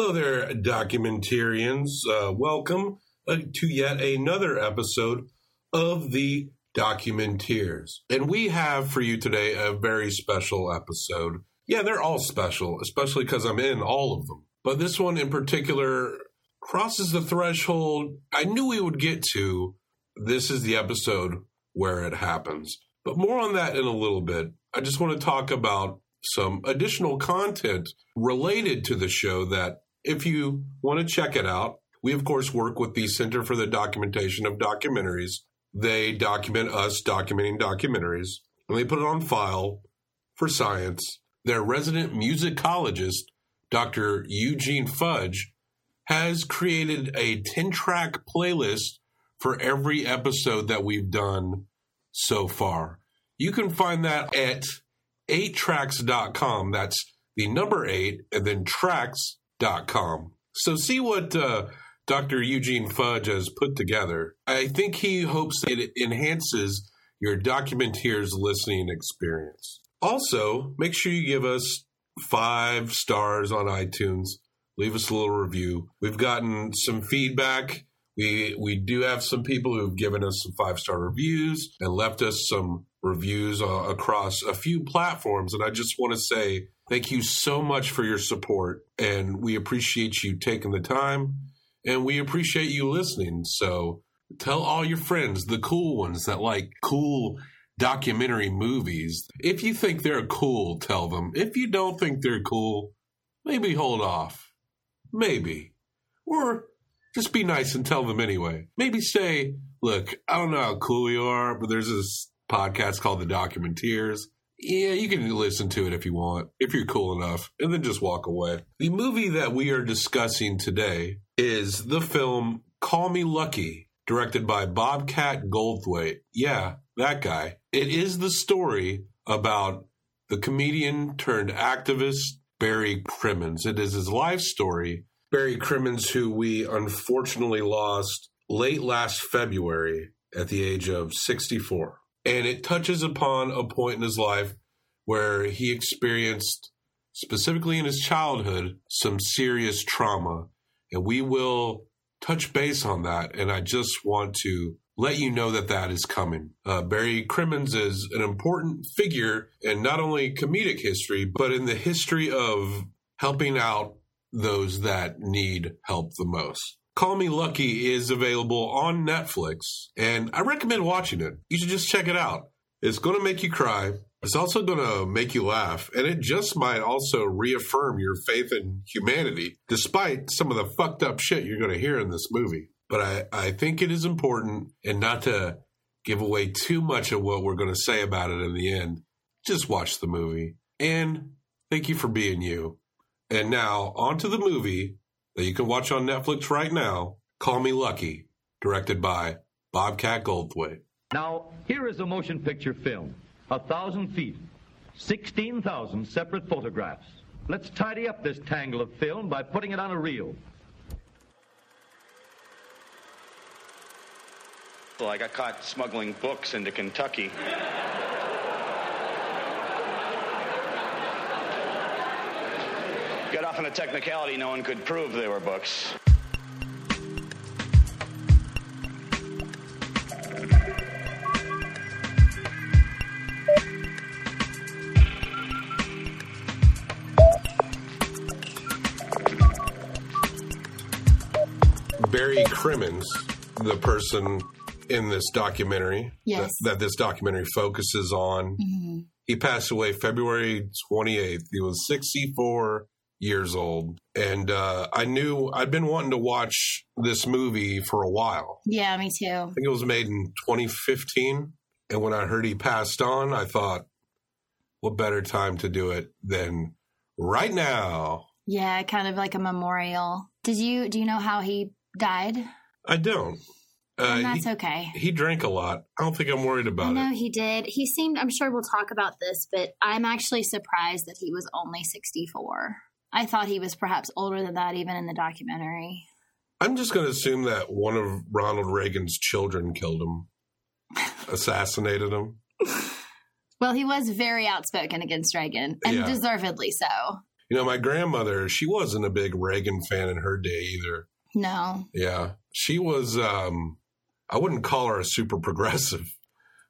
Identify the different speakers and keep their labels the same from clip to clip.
Speaker 1: Hello there, documentarians. Uh, welcome uh, to yet another episode of the Documenteers. And we have for you today a very special episode. Yeah, they're all special, especially because I'm in all of them. But this one in particular crosses the threshold I knew we would get to. This is the episode where it happens. But more on that in a little bit. I just want to talk about some additional content related to the show that if you want to check it out, we of course work with the Center for the Documentation of Documentaries. They document us documenting documentaries and they put it on file for science. Their resident musicologist, Dr. Eugene Fudge, has created a 10 track playlist for every episode that we've done so far. You can find that at 8tracks.com. That's the number 8 and then tracks.com. So see what uh, Dr. Eugene Fudge has put together. I think he hopes it enhances your Documenteers listening experience. Also, make sure you give us five stars on iTunes. Leave us a little review. We've gotten some feedback. We we do have some people who've given us some five star reviews and left us some reviews uh, across a few platforms. And I just want to say thank you so much for your support. And we appreciate you taking the time and we appreciate you listening. So tell all your friends, the cool ones that like cool documentary movies. If you think they're cool, tell them. If you don't think they're cool, maybe hold off. Maybe. Or just be nice and tell them anyway. Maybe say, look, I don't know how cool you are, but there's this podcast called The Documenteers. Yeah, you can listen to it if you want, if you're cool enough, and then just walk away. The movie that we are discussing today is the film Call Me Lucky, directed by Bobcat Goldthwait. Yeah, that guy. It is the story about the comedian turned activist Barry Crimmins. It is his life story. Barry Crimmins, who we unfortunately lost late last February at the age of 64 and it touches upon a point in his life where he experienced specifically in his childhood some serious trauma. And we will touch base on that. And i just want to let you know that that is coming. Uh, barry crimmins is an important figure in not only comedic history but in the history of helping out those that need help the most Call Me Lucky is available on Netflix, and I recommend watching it. You should just check it out. It's going to make you cry. It's also going to make you laugh, and it just might also reaffirm your faith in humanity, despite some of the fucked up shit you're going to hear in this movie. But I, I think it is important, and not to give away too much of what we're going to say about it in the end, just watch the movie. And thank you for being you. And now, on to the movie that you can watch on Netflix right now, Call Me Lucky, directed by Bobcat Goldthwait.
Speaker 2: Now, here is a motion picture film. A thousand feet, 16,000 separate photographs. Let's tidy up this tangle of film by putting it on a reel.
Speaker 3: Well, I got caught smuggling books into Kentucky. Got off on a technicality no one could prove they were books.
Speaker 1: Barry Crimmins, the person in this documentary
Speaker 4: Yes.
Speaker 1: that, that this documentary focuses on,
Speaker 4: Mhm.
Speaker 1: he passed away February 28th. He was 64 years old. And uh, I knew I'd been wanting to watch this movie for a while.
Speaker 4: Yeah, me too.
Speaker 1: I think it was made in 2015. And when I heard he passed on, I thought, what better time to do it than right now?
Speaker 4: Yeah, kind of like a memorial. Did you do you know how he died?
Speaker 1: I don't. Uh,
Speaker 4: and that's
Speaker 1: he,
Speaker 4: okay.
Speaker 1: he drank a lot. I don't think I'm worried about
Speaker 4: know
Speaker 1: it.
Speaker 4: he did. He seemed I'm sure we'll talk about this, but I'm actually surprised that he was only 64. I thought he was perhaps older than that even in the documentary.
Speaker 1: I'm just going to assume that one of Ronald Reagan's children killed him, assassinated him.
Speaker 4: Well, he was very outspoken against Reagan, and
Speaker 1: Yeah.
Speaker 4: deservedly so.
Speaker 1: You know, my grandmother, she wasn't a big Reagan fan in her day either.
Speaker 4: No.
Speaker 1: Yeah. She was, um, I wouldn't call her a super progressive,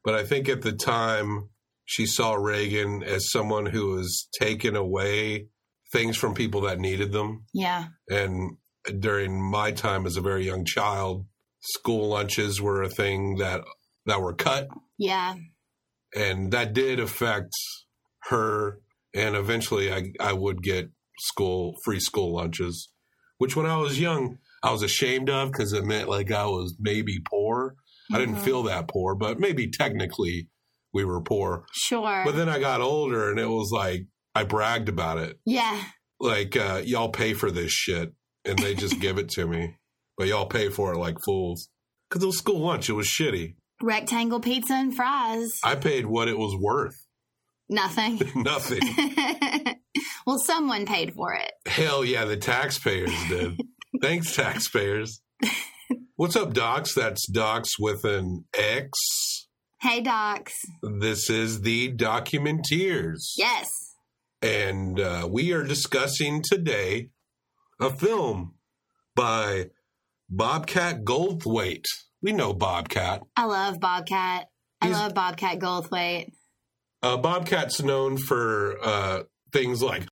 Speaker 1: but I think at the time she saw Reagan as someone who was taken away things from people that needed them.
Speaker 4: Yeah.
Speaker 1: And during my time as a very young child, school lunches were a thing that that were cut
Speaker 4: Yeah.
Speaker 1: and that did affect her and eventually I, I would get school free school lunches which when i was young i was ashamed of because it meant like i was maybe poor i didn't
Speaker 4: Mhm.
Speaker 1: feel that poor but maybe technically we were poor
Speaker 4: Sure.
Speaker 1: but then i got older and it was like i bragged about it
Speaker 4: yeah.
Speaker 1: like uh, y'all pay for this shit and they just give it to me but y'all pay for it like fools because it was school lunch it was shitty
Speaker 4: Rectangle pizza and fries.
Speaker 1: i paid what it was worth
Speaker 4: Nothing.
Speaker 1: nothing
Speaker 4: well, someone paid for it.
Speaker 1: Hell yeah, the taxpayers did. Thanks, taxpayers. What's up, Docs? That's Docs with an X.
Speaker 4: Hey, docs.
Speaker 1: This is the Documenteers.
Speaker 4: Yes.
Speaker 1: And uh, we are discussing today a film by Bobcat Goldthwait. We know Bobcat.
Speaker 4: I love Bobcat. I
Speaker 1: He's-
Speaker 4: love Bobcat Goldthwait.
Speaker 1: Uh, Bobcat's known for uh, things like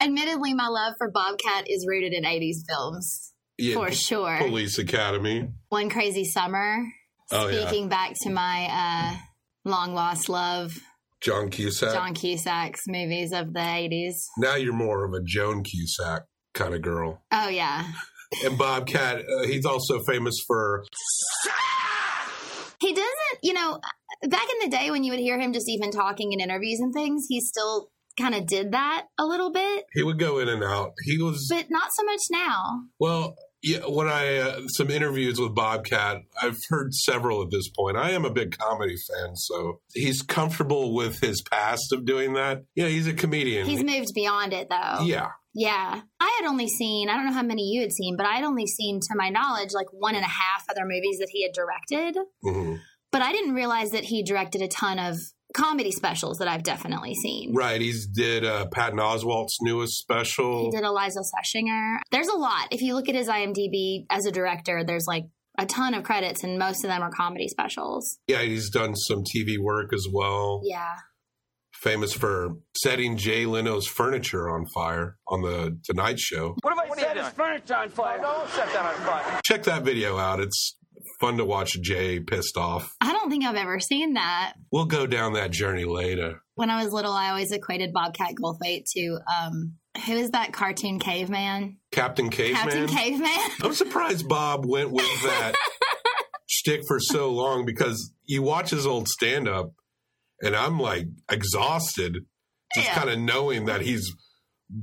Speaker 4: Admittedly, my love for Bobcat is rooted in 80s films.
Speaker 1: yeah,
Speaker 4: for sure.
Speaker 1: Police Academy.
Speaker 4: One Crazy Summer.
Speaker 1: Oh, yeah.
Speaker 4: Speaking back to my uh, long lost love,
Speaker 1: John Cusack.
Speaker 4: John Cusack's movies of the 80s.
Speaker 1: Now you're more of a Joan Cusack kind of girl.
Speaker 4: Oh, yeah.
Speaker 1: And Bobcat, uh, he's also famous for
Speaker 4: He doesn't, you know, back in the day when you would hear him just even talking in interviews and things, he still kind of did that a little bit,
Speaker 1: he would go in and out. He was
Speaker 4: but not so much now.
Speaker 1: well, yeah. When I uh, some interviews with Bobcat, I've heard several at this point. I am a big comedy fan, so he's comfortable with his past of doing that. Yeah, he's a comedian.
Speaker 4: He's moved beyond it, though.
Speaker 1: yeah,
Speaker 4: Yeah. I had only seen, I don't know how many you had seen, but I had only seen, to my knowledge, like one and a half other movies that he had directed.
Speaker 1: hmm
Speaker 4: But I didn't realize that he directed a ton of comedy specials that I've definitely seen.
Speaker 1: right. He's did uh, Patton Oswalt's newest special.
Speaker 4: He did Iliza Shlesinger. There's a lot. If you look at his IMDb as a director, there's like a ton of credits, and most of them are comedy specials.
Speaker 1: yeah, he's done some TV work as well.
Speaker 4: Yeah.
Speaker 1: Famous for setting Jay Leno's furniture on fire on the Tonight Show.
Speaker 5: What if I set his furniture on fire? don't set that on fire.
Speaker 1: check that video out. It's fun to watch Jay pissed off.
Speaker 4: I don't think I've ever seen that.
Speaker 1: We'll go down that journey later.
Speaker 4: When I was little, I always equated Bobcat Goldthwait to, um, who is that cartoon caveman?
Speaker 1: Captain Caveman.
Speaker 4: Captain Caveman.
Speaker 1: I'm surprised Bob went with that shtick for so long because you watch his old stand up and I'm like exhausted just
Speaker 4: Yeah.
Speaker 1: kind of knowing that he's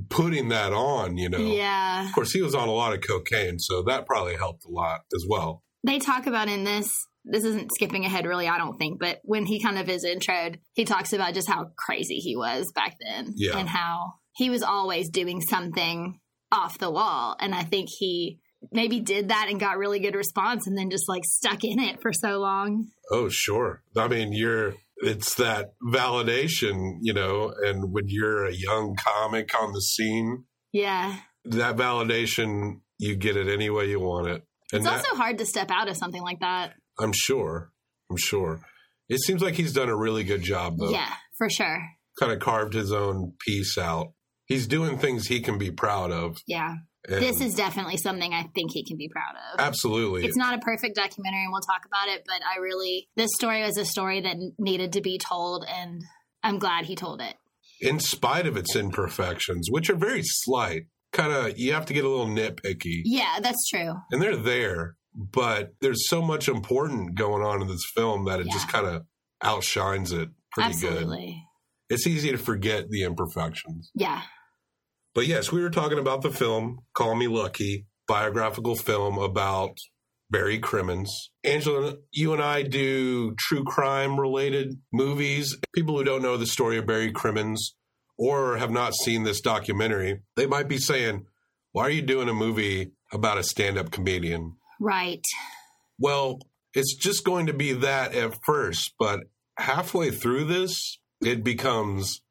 Speaker 1: putting that on, you know.
Speaker 4: Yeah.
Speaker 1: Of course, he was on a lot of cocaine, so that probably helped a lot as well.
Speaker 4: They talk about in this, this isn't skipping ahead really, I don't think, but when he kind of is introed, he talks about just how crazy he was back then
Speaker 1: Yeah.
Speaker 4: and how he was always doing something off the wall. And I think he maybe did that and got really good response and then just like stuck in it for so long.
Speaker 1: Oh, sure. I mean, you're it's that validation, you know, and when you're a young comic on the scene,
Speaker 4: Yeah.
Speaker 1: that validation you get it any way you want it. And
Speaker 4: It's
Speaker 1: that,
Speaker 4: also hard to step out of something like that.
Speaker 1: I'm sure. I'm sure. It seems like he's done a really good job though.
Speaker 4: Yeah, for sure.
Speaker 1: Kind of carved his own piece out. He's doing things he can be proud of.
Speaker 4: Yeah.
Speaker 1: And
Speaker 4: This is definitely something I think he can be proud of.
Speaker 1: absolutely
Speaker 4: It's not a perfect documentary, and we'll talk about it. But I really, this story was a story that needed to be told, and I'm glad he told it.
Speaker 1: in spite of its imperfections, which are very slight. Kind of you have to get a little nitpicky.
Speaker 4: Yeah, that's true.
Speaker 1: and they're there, but there's so much important going on in this film that it just kind of outshines it pretty good. It's easy to forget the imperfections.
Speaker 4: Yeah.
Speaker 1: But yes, we were talking about the film Call Me Lucky, biographical film about Barry Crimmins. Angela, you and I do true crime related movies. People who don't know the story of Barry Crimmins or have not seen this documentary, they might be saying, Why are you doing a movie about a stand up comedian?
Speaker 4: Right.
Speaker 1: Well, it's just going to be that at first, but halfway through this, it becomes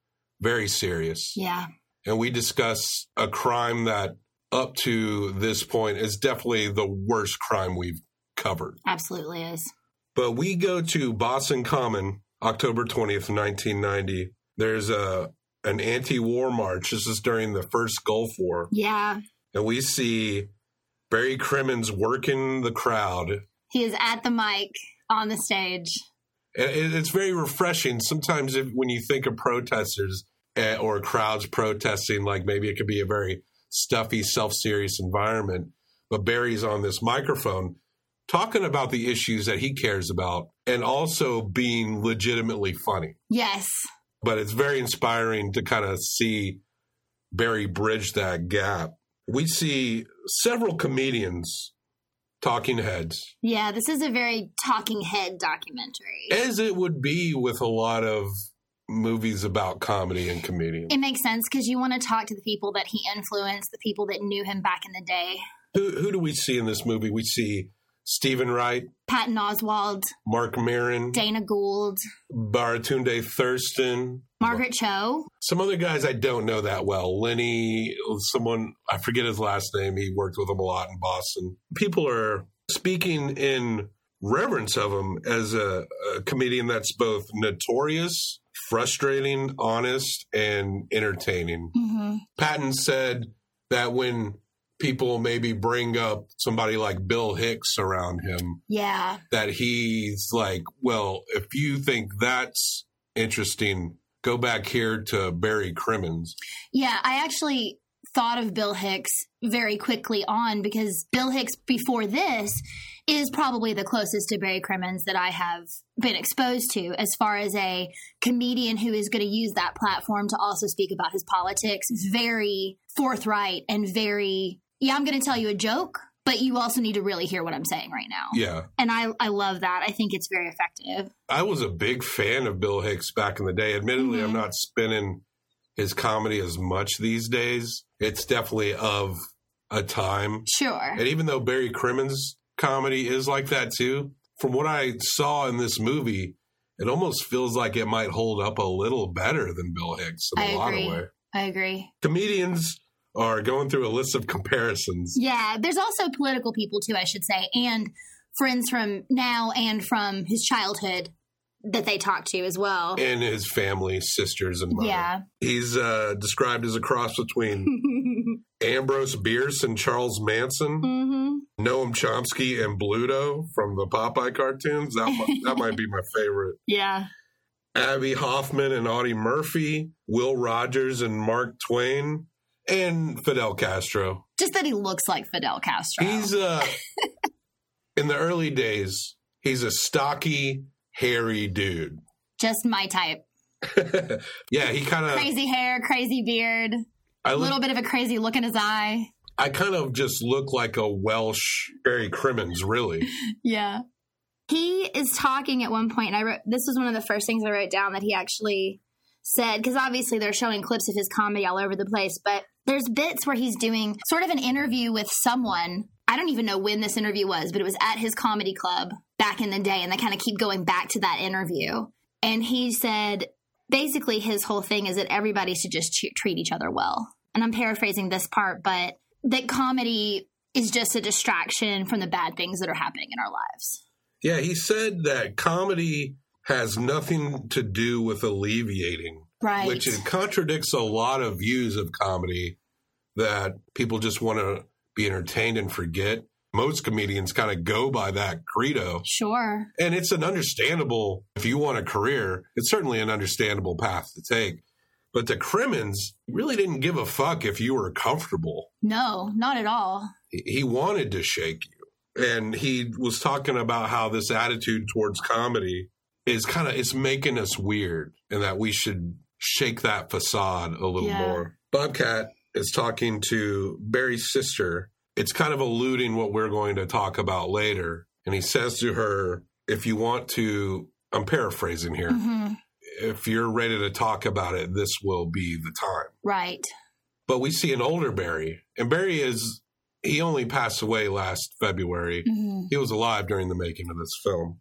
Speaker 1: very serious.
Speaker 4: Yeah.
Speaker 1: And we discuss a crime that, up to this point, is definitely the worst crime we've covered.
Speaker 4: Absolutely is.
Speaker 1: But we go to Boston Common, October 20th, 1990. There's a an anti-war march. This is during the first Gulf War.
Speaker 4: Yeah.
Speaker 1: And we see Barry Crimmins working the crowd.
Speaker 4: He is at the mic on the stage.
Speaker 1: And it's very refreshing. Sometimes if, when you think of protesters eh, or crowds protesting, like maybe it could be a very stuffy, self-serious environment. But Barry's on this microphone talking about the issues that he cares about and also being legitimately funny.
Speaker 4: Yes.
Speaker 1: But it's very inspiring to kind of see Barry bridge that gap. We see several comedians talking heads,
Speaker 4: Yeah, this is a very talking head documentary.
Speaker 1: as it would be with a lot of movies about comedy and comedians.
Speaker 4: It makes sense because you want to talk to the people that he influenced, the people that knew him back in the day.
Speaker 1: Who, who do we see in this movie? We see Steven Wright,
Speaker 4: Patton Oswalt,
Speaker 1: Marc Maron,
Speaker 4: Dana Gould,
Speaker 1: Baratunde Thurston,
Speaker 4: Margaret Cho.
Speaker 1: some other guys I don't know that well. Lenny, someone, I forget his last name. He worked with him a lot in Boston. People are speaking in reverence of him as a, a comedian that's both notorious, frustrating, honest, and entertaining.
Speaker 4: hmm
Speaker 1: Patton said that when people maybe bring up somebody like Bill Hicks around him,
Speaker 4: Yeah.
Speaker 1: that he's like, well, if you think that's interesting, go back here to Barry Crimmins.
Speaker 4: Yeah, I actually thought of Bill Hicks very quickly on because Bill Hicks before this is probably the closest to Barry Crimmins that I have been exposed to as far as a comedian who is going to use that platform to also speak about his politics very forthright and very yeah, I'm going to tell you a joke, but you also need to really hear what I'm saying right now.
Speaker 1: Yeah.
Speaker 4: And I I love that. I think it's very effective.
Speaker 1: I was a big fan of Bill Hicks back in the day. Admittedly,
Speaker 4: Mhm.
Speaker 1: I'm not spinning his comedy as much these days. It's definitely of a time.
Speaker 4: Sure.
Speaker 1: And even though Barry Crimmins' comedy is like that too, from what I saw in this movie, it almost feels like it might hold up a little better than Bill Hicks in a
Speaker 4: I
Speaker 1: lot of ways.
Speaker 4: I agree.
Speaker 1: Comedians are going through a list of comparisons.
Speaker 4: Yeah, there's also political people too, I should say, and friends from now and from his childhood that they talk to as well.
Speaker 1: And his family, sisters, and mother.
Speaker 4: Yeah.
Speaker 1: He's uh, described as a cross between Ambrose Bierce and Charles Manson,
Speaker 4: hmm
Speaker 1: Noam Chomsky and Bluto from the Popeye cartoons. That, mi- that might be my favorite.
Speaker 4: Yeah.
Speaker 1: Abbie Hoffman and Audie Murphy, Will Rogers and Mark Twain, and Fidel Castro.
Speaker 4: Just that he looks like Fidel Castro.
Speaker 1: He's uh in the early days, he's a stocky, hairy dude.
Speaker 4: just my type.
Speaker 1: yeah, he kind of
Speaker 4: Crazy hair, crazy beard,
Speaker 1: I
Speaker 4: a little bit of a crazy look in his eye.
Speaker 1: I kind of just look like a Welsh Barry Crimmins, really.
Speaker 4: Yeah. He is talking at one point, and I wrote this was one of the first things I wrote down that he actually said because obviously they're showing clips of his comedy all over the place, but there's bits where he's doing sort of an interview with someone. I don't even know when this interview was, but it was at his comedy club back in the day, and they kind of keep going back to that interview. And he said basically his whole thing is that everybody should just treat each other well. And I'm paraphrasing this part, but that comedy is just a distraction from the bad things that are happening in our lives.
Speaker 1: Yeah, he said that comedy has nothing to do with alleviating,
Speaker 4: Right.
Speaker 1: which it contradicts a lot of views of comedy that people just want to be entertained and forget. Most comedians kind of go by that credo.
Speaker 4: sure.
Speaker 1: And it's an understandable, if you want a career, it's certainly an understandable path to take. But the Crimmins really didn't give a fuck if you were comfortable.
Speaker 4: No, not at all.
Speaker 1: He he wanted to shake you. And he was talking about how this attitude towards comedy is kind of it's making us weird and that we should shake that facade a little
Speaker 4: Yeah.
Speaker 1: more. Bobcat is talking to Barry's sister. It's kind of alluding what we're going to talk about later. And he says to her, if you want to, I'm paraphrasing here,
Speaker 4: hmm
Speaker 1: if you're ready to talk about it, this will be the time
Speaker 4: Right.
Speaker 1: but we see an older Barry, and Barry is he only passed away last February.
Speaker 4: hmm
Speaker 1: He was alive during the making of this film,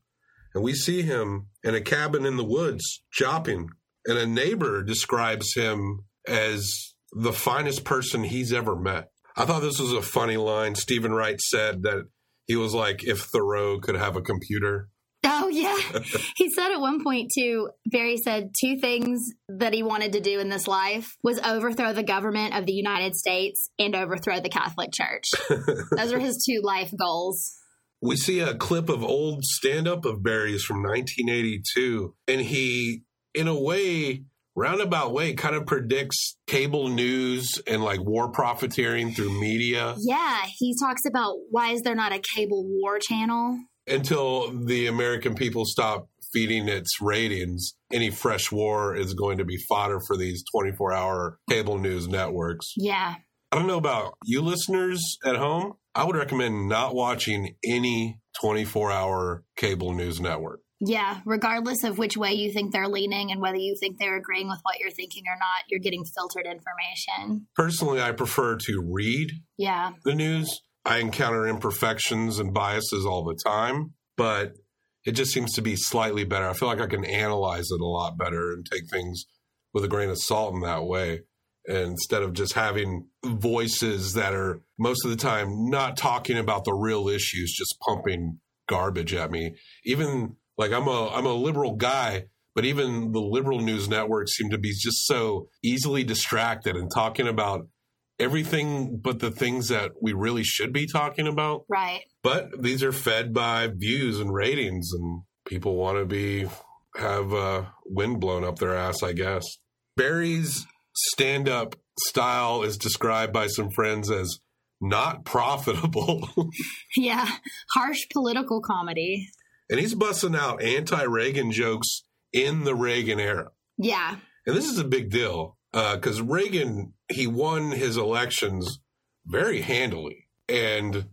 Speaker 1: and we see him in a cabin in the woods chopping and a neighbor describes him as the finest person he's ever met. I thought this was a funny line. Steven Wright said that he was like if Thoreau could have a computer.
Speaker 4: Oh yeah. he said at one point too, Barry said two things that he wanted to do in this life was overthrow the government of the United States and overthrow the Catholic Church. Those are his two life goals.
Speaker 1: We see a clip of old stand up of Barry's from 1982, and he, in a way, roundabout way, kind of predicts cable news and like war profiteering through media
Speaker 4: Yeah, he talks about why is there not a cable war channel?
Speaker 1: until the American people stop feeding its ratings. Any fresh war is going to be fodder for these 24 hour cable news networks.
Speaker 4: Yeah.
Speaker 1: I don't know about you listeners at home. I would recommend not watching any 24 hour cable news network.
Speaker 4: Yeah, regardless of which way you think they're leaning and whether you think they're agreeing with what you're thinking or not, you're getting filtered information.
Speaker 1: Personally, I prefer to read
Speaker 4: Yeah.
Speaker 1: the news. I encounter imperfections and biases all the time, but it just seems to be slightly better. I feel like I can analyze it a lot better and take things with a grain of salt in that way. Instead of just having voices that are most of the time not talking about the real issues, just pumping garbage at me. Even like I'm a I'm a liberal guy, but even the liberal news networks seem to be just so easily distracted and talking about everything but the things that we really should be talking about.
Speaker 4: Right.
Speaker 1: But these are fed by views and ratings, and people want to be have uh, wind blown up their ass, I guess. Barry's stand up style is described by some friends as not profitable.
Speaker 4: Yeah. Harsh political comedy.
Speaker 1: and he's busting out anti Reagan jokes in the Reagan era.
Speaker 4: Yeah.
Speaker 1: And this is a big deal uh, because Reagan, he won his elections very handily. And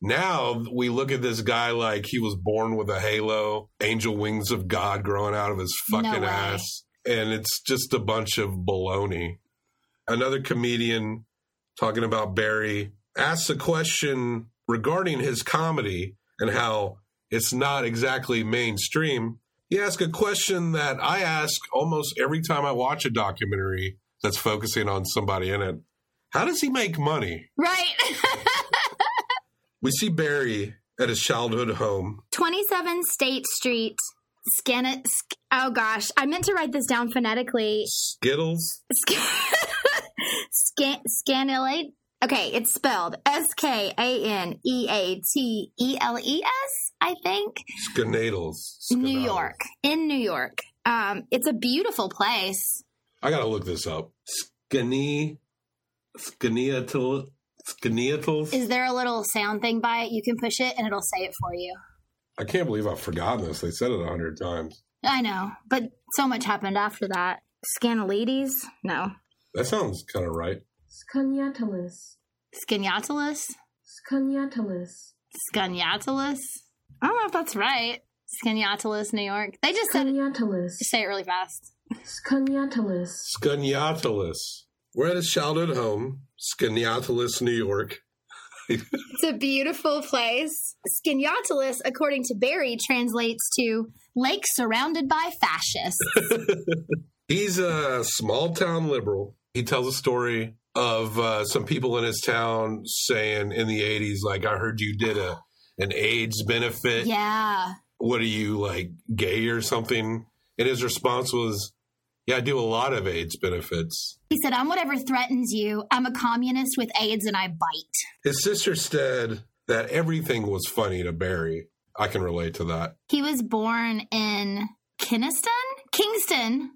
Speaker 1: now we look at this guy like he was born with a halo, angel wings of God growing out of his
Speaker 4: No
Speaker 1: fucking
Speaker 4: way.
Speaker 1: ass. And it's just a bunch of baloney. Another comedian talking about Barry asks a question regarding his comedy and how it's not exactly mainstream. He asked a question that I ask almost every time I watch a documentary that's focusing on somebody in it. How does he make money?
Speaker 4: Right.
Speaker 1: We see Barry at his childhood home.
Speaker 4: 27 State Street. Scan it. Sk- oh gosh. I meant to write this down phonetically.
Speaker 1: Skittles.
Speaker 4: Scan- Scanilate. Okay, it's spelled S K A N E A T E L E S, I think.
Speaker 1: Skenaddles.
Speaker 4: New York. In New York. Um, it's a beautiful place.
Speaker 1: I gotta look this up. Skene. Skeneatal. Skeneatals.
Speaker 4: Is there a little sound thing by it? You can push it and it'll say it for you.
Speaker 1: I can't believe I've forgotten this. They said it a hundred times.
Speaker 4: I know, but so much happened after that. Scanalides? No.
Speaker 1: That sounds kind of right.
Speaker 6: Scaniatalis.
Speaker 4: Scanyatilus?
Speaker 6: Scaniatalis.
Speaker 4: Scaniatilus? I don't know if that's right. Scaniatilus, New York. They just said
Speaker 6: Scaniatalis.
Speaker 4: just say it really fast.
Speaker 6: Scaniatalis.
Speaker 1: Skeniatalis. We're at his childhood home, Skeniatalis, New York.
Speaker 4: It's a beautiful place. Scanyatilus, according to Barry, translates to lake surrounded by fascists.
Speaker 1: He's a small town liberal. He tells a story of uh, some people in his town saying in the 80s, like, I heard you did a an AIDS benefit.
Speaker 4: yeah.
Speaker 1: What are you, like, gay or something? And his response was, Yeah, I do a lot of AIDS benefits.
Speaker 4: He said, I'm whatever threatens you. I'm a communist with AIDS and I bite.
Speaker 1: His sister said that everything was funny to Barry. I can relate to that.
Speaker 4: He was born in Kingston? Kingston.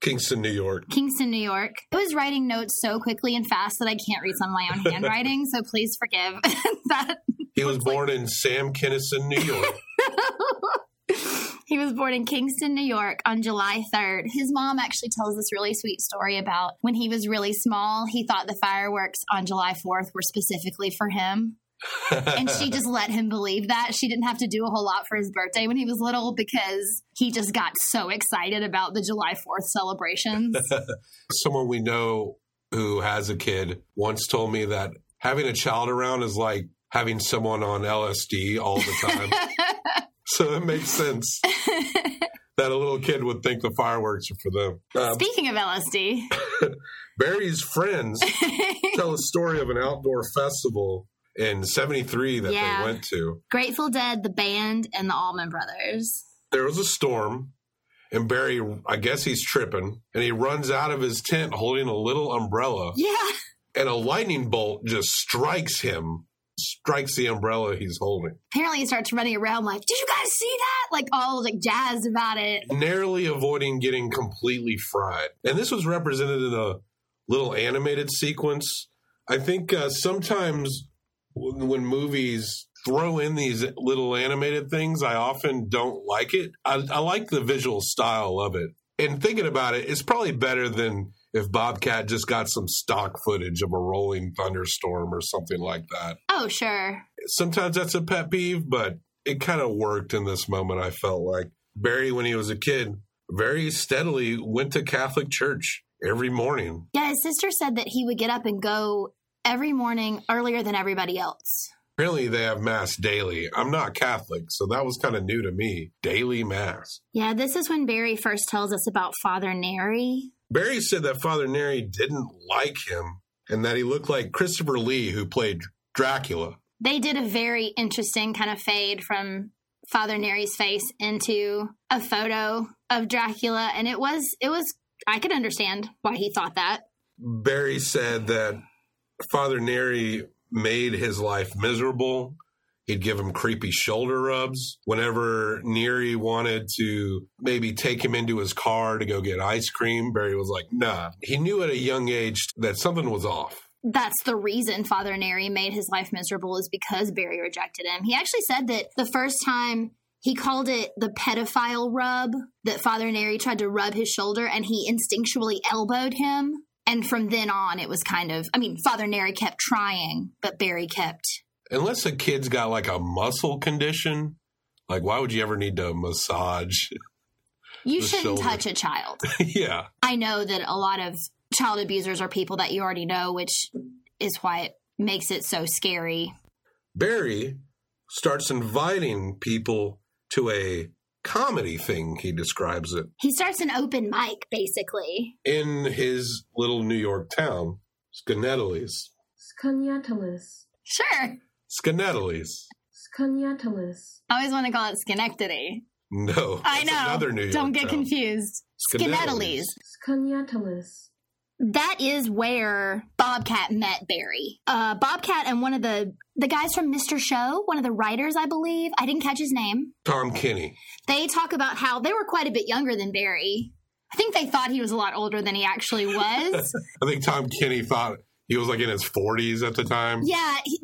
Speaker 1: Kingston, New York.
Speaker 4: Kingston, New York. I was writing notes so quickly and fast that I can't read some of my own handwriting, so please forgive that.
Speaker 1: He was born in Sam Kinnison, New York.
Speaker 4: he was born in Kingston, New York on July 3rd. His mom actually tells this really sweet story about when he was really small, he thought the fireworks on July 4th were specifically for him. and she just let him believe that. She didn't have to do a whole lot for his birthday when he was little because he just got so excited about the July 4th celebrations.
Speaker 1: Someone we know who has a kid once told me that having a child around is like having someone on LSD all the time. so it makes sense. that a little kid would think the fireworks are for them. Um,
Speaker 4: Speaking of LSD,
Speaker 1: Barry's friends tell a story of an outdoor festival in 73 that
Speaker 4: Yeah.
Speaker 1: they went to.
Speaker 4: Grateful Dead, the band, and the Allman Brothers.
Speaker 1: There was a storm, and Barry, I guess he's tripping, and he runs out of his tent holding a little umbrella,
Speaker 4: Yeah.
Speaker 1: and a lightning bolt just strikes him, strikes the umbrella he's holding.
Speaker 4: Apparently, he starts running around like, "Did you guys see that?" Like all like jazzed about it.
Speaker 1: narrowly avoiding getting completely fried. And this was represented in a little animated sequence. I think uh, sometimes when, when movies throw in these little animated things, I often don't like it. I, I like the visual style of it. And thinking about it, it's probably better than if Bobcat just got some stock footage of a rolling thunderstorm or something like that.
Speaker 4: Oh, sure.
Speaker 1: Sometimes that's a pet peeve, but it kind of worked in this moment, I felt like. Barry, when he was a kid, very steadily went to Catholic church every morning.
Speaker 4: Yeah, his sister said that he would get up and go every morning earlier than everybody else.
Speaker 1: Apparently, they have Mass daily. I'm not Catholic, so that was kind of new to me. Daily Mass.
Speaker 4: Yeah, this is when Barry first tells us about Father Neri.
Speaker 1: Barry said that Father Neri didn't like him and that he looked like Christopher Lee, who played Dracula.
Speaker 4: They did a very interesting kind of fade from Father Neri's face into a photo of Dracula, and it was it was I could understand why he thought that.
Speaker 1: Barry said that Father Neri made his life miserable. He'd give him creepy shoulder rubs. Whenever Neri wanted to maybe take him into his car to go get ice cream, Barry was like, nah. He knew at a young age that something was off.
Speaker 4: that's the reason Father Neri made his life miserable is because Barry rejected him. He actually said that the first time he called it the pedophile rub, that Father Neri tried to rub his shoulder and he instinctually elbowed him. And from then on, it was kind of, I mean, Father Neri kept trying, but Barry kept.
Speaker 1: Unless a kid's got like a muscle condition, like why would you ever need to massage?
Speaker 4: You
Speaker 1: The
Speaker 4: shouldn't
Speaker 1: shoulder.
Speaker 4: touch a child.
Speaker 1: yeah.
Speaker 4: I know that a lot of child abusers are people that you already know, which is why it makes it so scary.
Speaker 1: Barry starts inviting people to a comedy thing, he describes it,
Speaker 4: He starts an open mic, basically.
Speaker 1: in his little New York town, Skenetalese.
Speaker 6: Scanatalis.
Speaker 4: Sure.
Speaker 1: Skenetalese.
Speaker 6: Scanatalis.
Speaker 4: I always want to call it Schenectady.
Speaker 1: No.
Speaker 4: I know.
Speaker 1: Another New York
Speaker 4: Don't get
Speaker 1: town.
Speaker 4: confused.
Speaker 1: Skenetalese.
Speaker 4: Skenetalese. That is where Bobcat met Barry. Uh, Bobcat and one of the the guys from Mr. Show, one of the writers, I believe. I didn't catch his name.
Speaker 1: Tom Kenny.
Speaker 4: They talk about how they were quite a bit younger than Barry. I think they thought he was a lot older than he actually was.
Speaker 1: I think Tom Kenny thought he was like in his 40s at the time.
Speaker 4: yeah, he,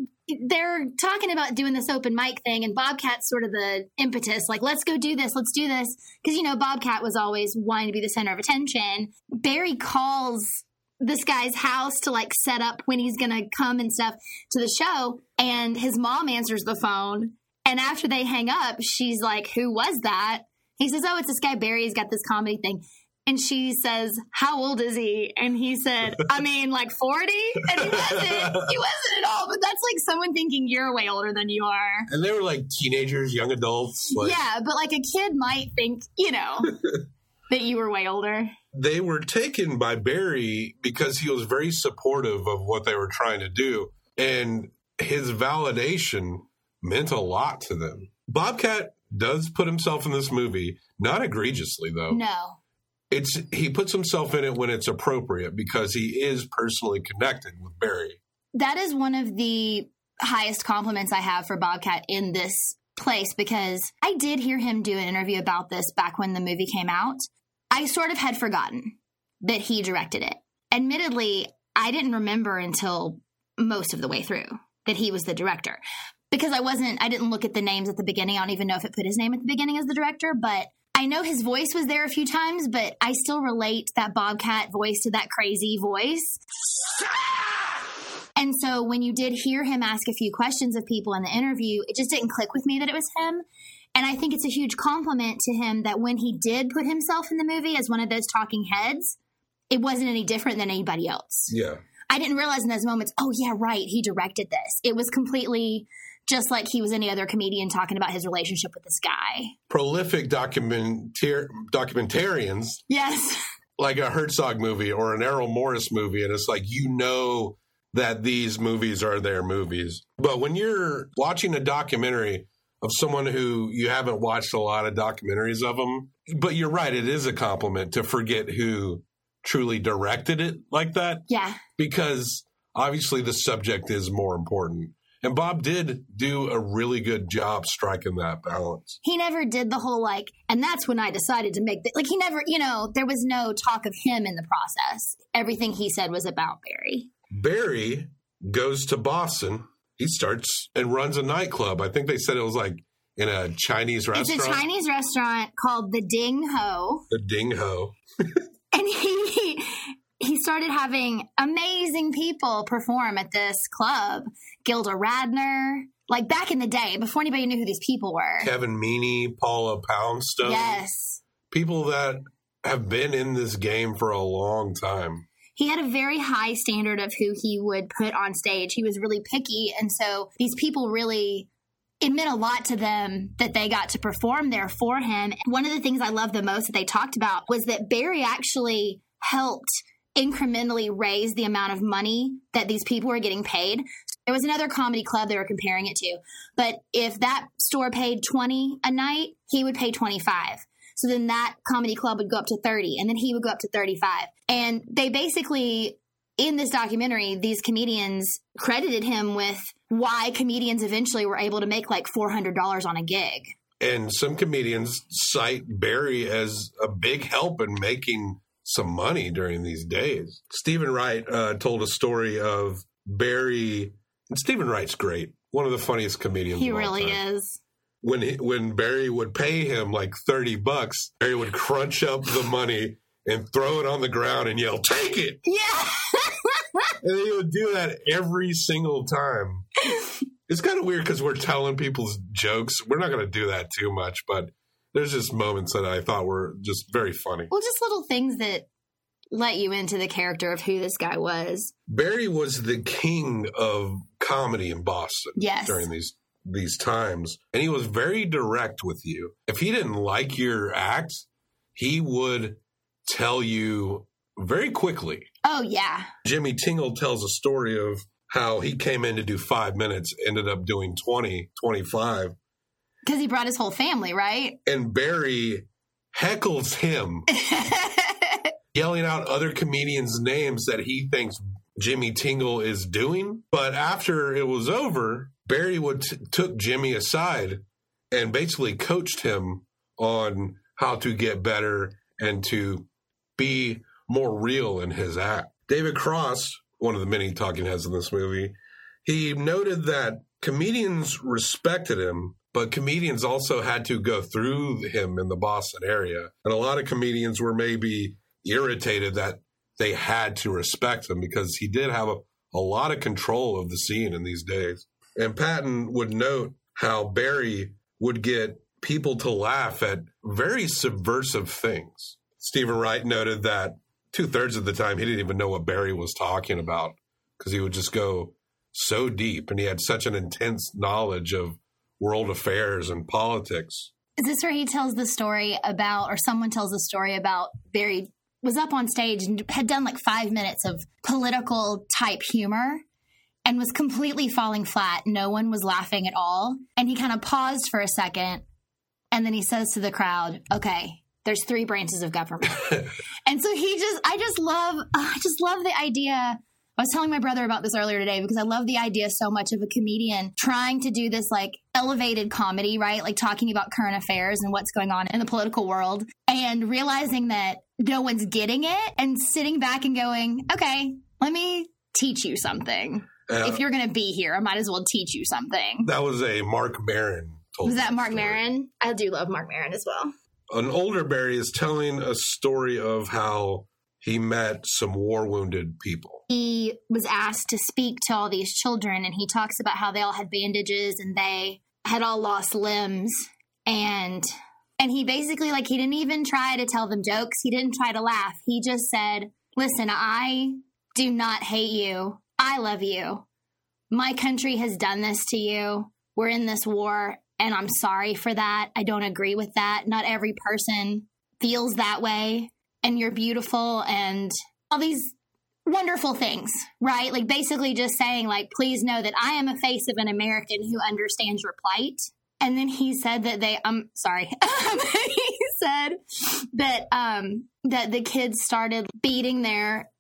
Speaker 4: they're talking about doing this open mic thing, and Bobcat's sort of the impetus, like, let's go do this, let's do this. Because, you know, Bobcat was always wanting to be the center of attention. Barry calls this guy's house to like set up when he's gonna come and stuff to the show, and his mom answers the phone. And after they hang up, she's like, Who was that? He says, Oh, it's this guy Barry. He's got this comedy thing. And she says, How old is he? And he said, I mean, like 40? And he wasn't. He wasn't at all. But that's like someone thinking you're way older than you are.
Speaker 1: And they were like teenagers, young adults. Like,
Speaker 4: yeah, but like a kid might think, you know, that you were way older.
Speaker 1: They were taken by Barry because he was very supportive of what they were trying to do. And his validation meant a lot to them. Bobcat does put himself in this movie, not egregiously though.
Speaker 4: No.
Speaker 1: It's he puts himself in it when it's appropriate because he is personally connected with Barry.
Speaker 4: That is one of the highest compliments I have for Bobcat in this place because I did hear him do an interview about this back when the movie came out. I sort of had forgotten that he directed it. Admittedly, I didn't remember until most of the way through that he was the director because I wasn't, I didn't look at the names at the beginning. I don't even know if it put his name at the beginning as the director, but I know his voice was there a few times, but I still relate that Bobcat voice to that crazy voice. And so when you did hear him ask a few questions of people in the interview, it just didn't click with me that it was him. And I think it's a huge compliment to him that when he did put himself in the movie as one of those talking heads, it wasn't any different than anybody else.
Speaker 1: Yeah.
Speaker 4: I didn't realize in those moments, oh, yeah, right, he directed this. It was completely just like he was any other comedian talking about his relationship with this guy.
Speaker 1: Prolific documentar- documentarians
Speaker 4: Yes.
Speaker 1: like a Herzog movie or an Errol Morris movie, and it's like you know that these movies are their movies. But when you're watching a documentary of someone who you haven't watched a lot of documentaries of them, but you're right, it is a compliment to forget who truly directed it like that
Speaker 4: Yeah.
Speaker 1: because obviously the subject is more important. And Bob did do a really good job striking that balance.
Speaker 4: He never did the whole like, and that's when I decided to make the, like, he never, you know, there was no talk of him in the process. Everything he said was about Barry.
Speaker 1: Barry goes to Boston. He starts and runs a nightclub. I think they said it was like in a Chinese restaurant.
Speaker 4: It's a Chinese restaurant called the Ding Ho.
Speaker 1: The Ding Ho.
Speaker 4: and he he started having amazing people perform at this club. Gilda Radner, like back in the day, before anybody knew who these people were.
Speaker 1: Kevin Meaney, Paula Poundstone.
Speaker 4: Yes.
Speaker 1: People that have been in this game for a long time.
Speaker 4: He had a very high standard of who he would put on stage. He was really picky. And so these people really, it meant a lot to them that they got to perform there for him. One of the things I loved the most that they talked about was that Barry actually helped incrementally raise the amount of money that these people were getting paid. There was another comedy club they were comparing it to. But if that store paid 20 a night, he would pay 25. So then that comedy club would go up to 30 and then he would go up to 35. And they basically in this documentary, these comedians credited him with why comedians eventually were able to make like $400 on a gig.
Speaker 1: And some comedians cite Barry as a big help in making some money during these days. Steven Wright uh, told a story of Barry, and Steven Wright's great, one of the funniest comedians.
Speaker 4: He really is.
Speaker 1: When he, when Barry would pay him like thirty bucks, Barry would crunch up the money and throw it on the ground and yell, "Take it!"
Speaker 4: Yeah.
Speaker 1: And he would do that every single time. It's kind of weird because we're telling people's jokes. We're not going to do that too much, but there's just moments that I thought were just very funny.
Speaker 4: well, just little things that let you into the character of who this guy was.
Speaker 1: Barry was the king of comedy in Boston
Speaker 4: Yes.
Speaker 1: during these these times, and he was very direct with you. If he didn't like your act, he would tell you very quickly.
Speaker 4: Oh, yeah.
Speaker 1: Jimmy Tingle tells a story of how he came in to do five minutes, ended up doing 20, 25.
Speaker 4: Because he brought his whole family, right?
Speaker 1: And Barry heckles him, yelling out other comedians' names that he thinks Jimmy Tingle is doing. But after it was over, Barry would t- took Jimmy aside and basically coached him on how to get better and to be more real in his act. David Cross, one of the many talking heads in this movie, he noted that comedians respected him, but comedians also had to go through him in the Boston area. And a lot of comedians were maybe irritated that they had to respect him because he did have a, a lot of control of the scene in these days. And Patton would note how Barry would get people to laugh at very subversive things. Steven Wright noted that two thirds of the time he didn't even know what Barry was talking about because he would just go so deep and he had such an intense knowledge of world affairs and politics.
Speaker 4: Is this where he tells the story about, or someone tells the story about Barry was up on stage and had done like five minutes of political type humor and was completely falling flat. No one was laughing at all. And he kind of paused for a second and then he says to the crowd, okay, there's three branches of government. and so he just, I just love, I just love the idea. I was telling my brother about this earlier today because I love the idea so much of a comedian trying to do this like elevated comedy, right? Like talking about current affairs and what's going on in the political world and realizing that no one's getting it and sitting back and going, okay, let me teach you something.
Speaker 1: Uh,
Speaker 4: if you're going to be here, I might as well teach you something.
Speaker 1: that was a Marc Maron.
Speaker 4: Was that Marc
Speaker 1: story.
Speaker 4: I do love Marc Maron as well.
Speaker 1: An older Barry is telling a story of how he met some war wounded people.
Speaker 4: he was asked to speak to all these children and he talks about how they all had bandages and they had all lost limbs and and he basically like he didn't even try to tell them jokes he didn't try to laugh he just said listen i do not hate you i love you my country has done this to you we're in this war and I'm sorry for that. I don't agree with that. Not every person feels that way. And you're beautiful and all these wonderful things, right? Like basically just saying, like, please know that I am a face of an American who understands your plight. And then he said that they, I'm sorry, he said that um that the kids started beating their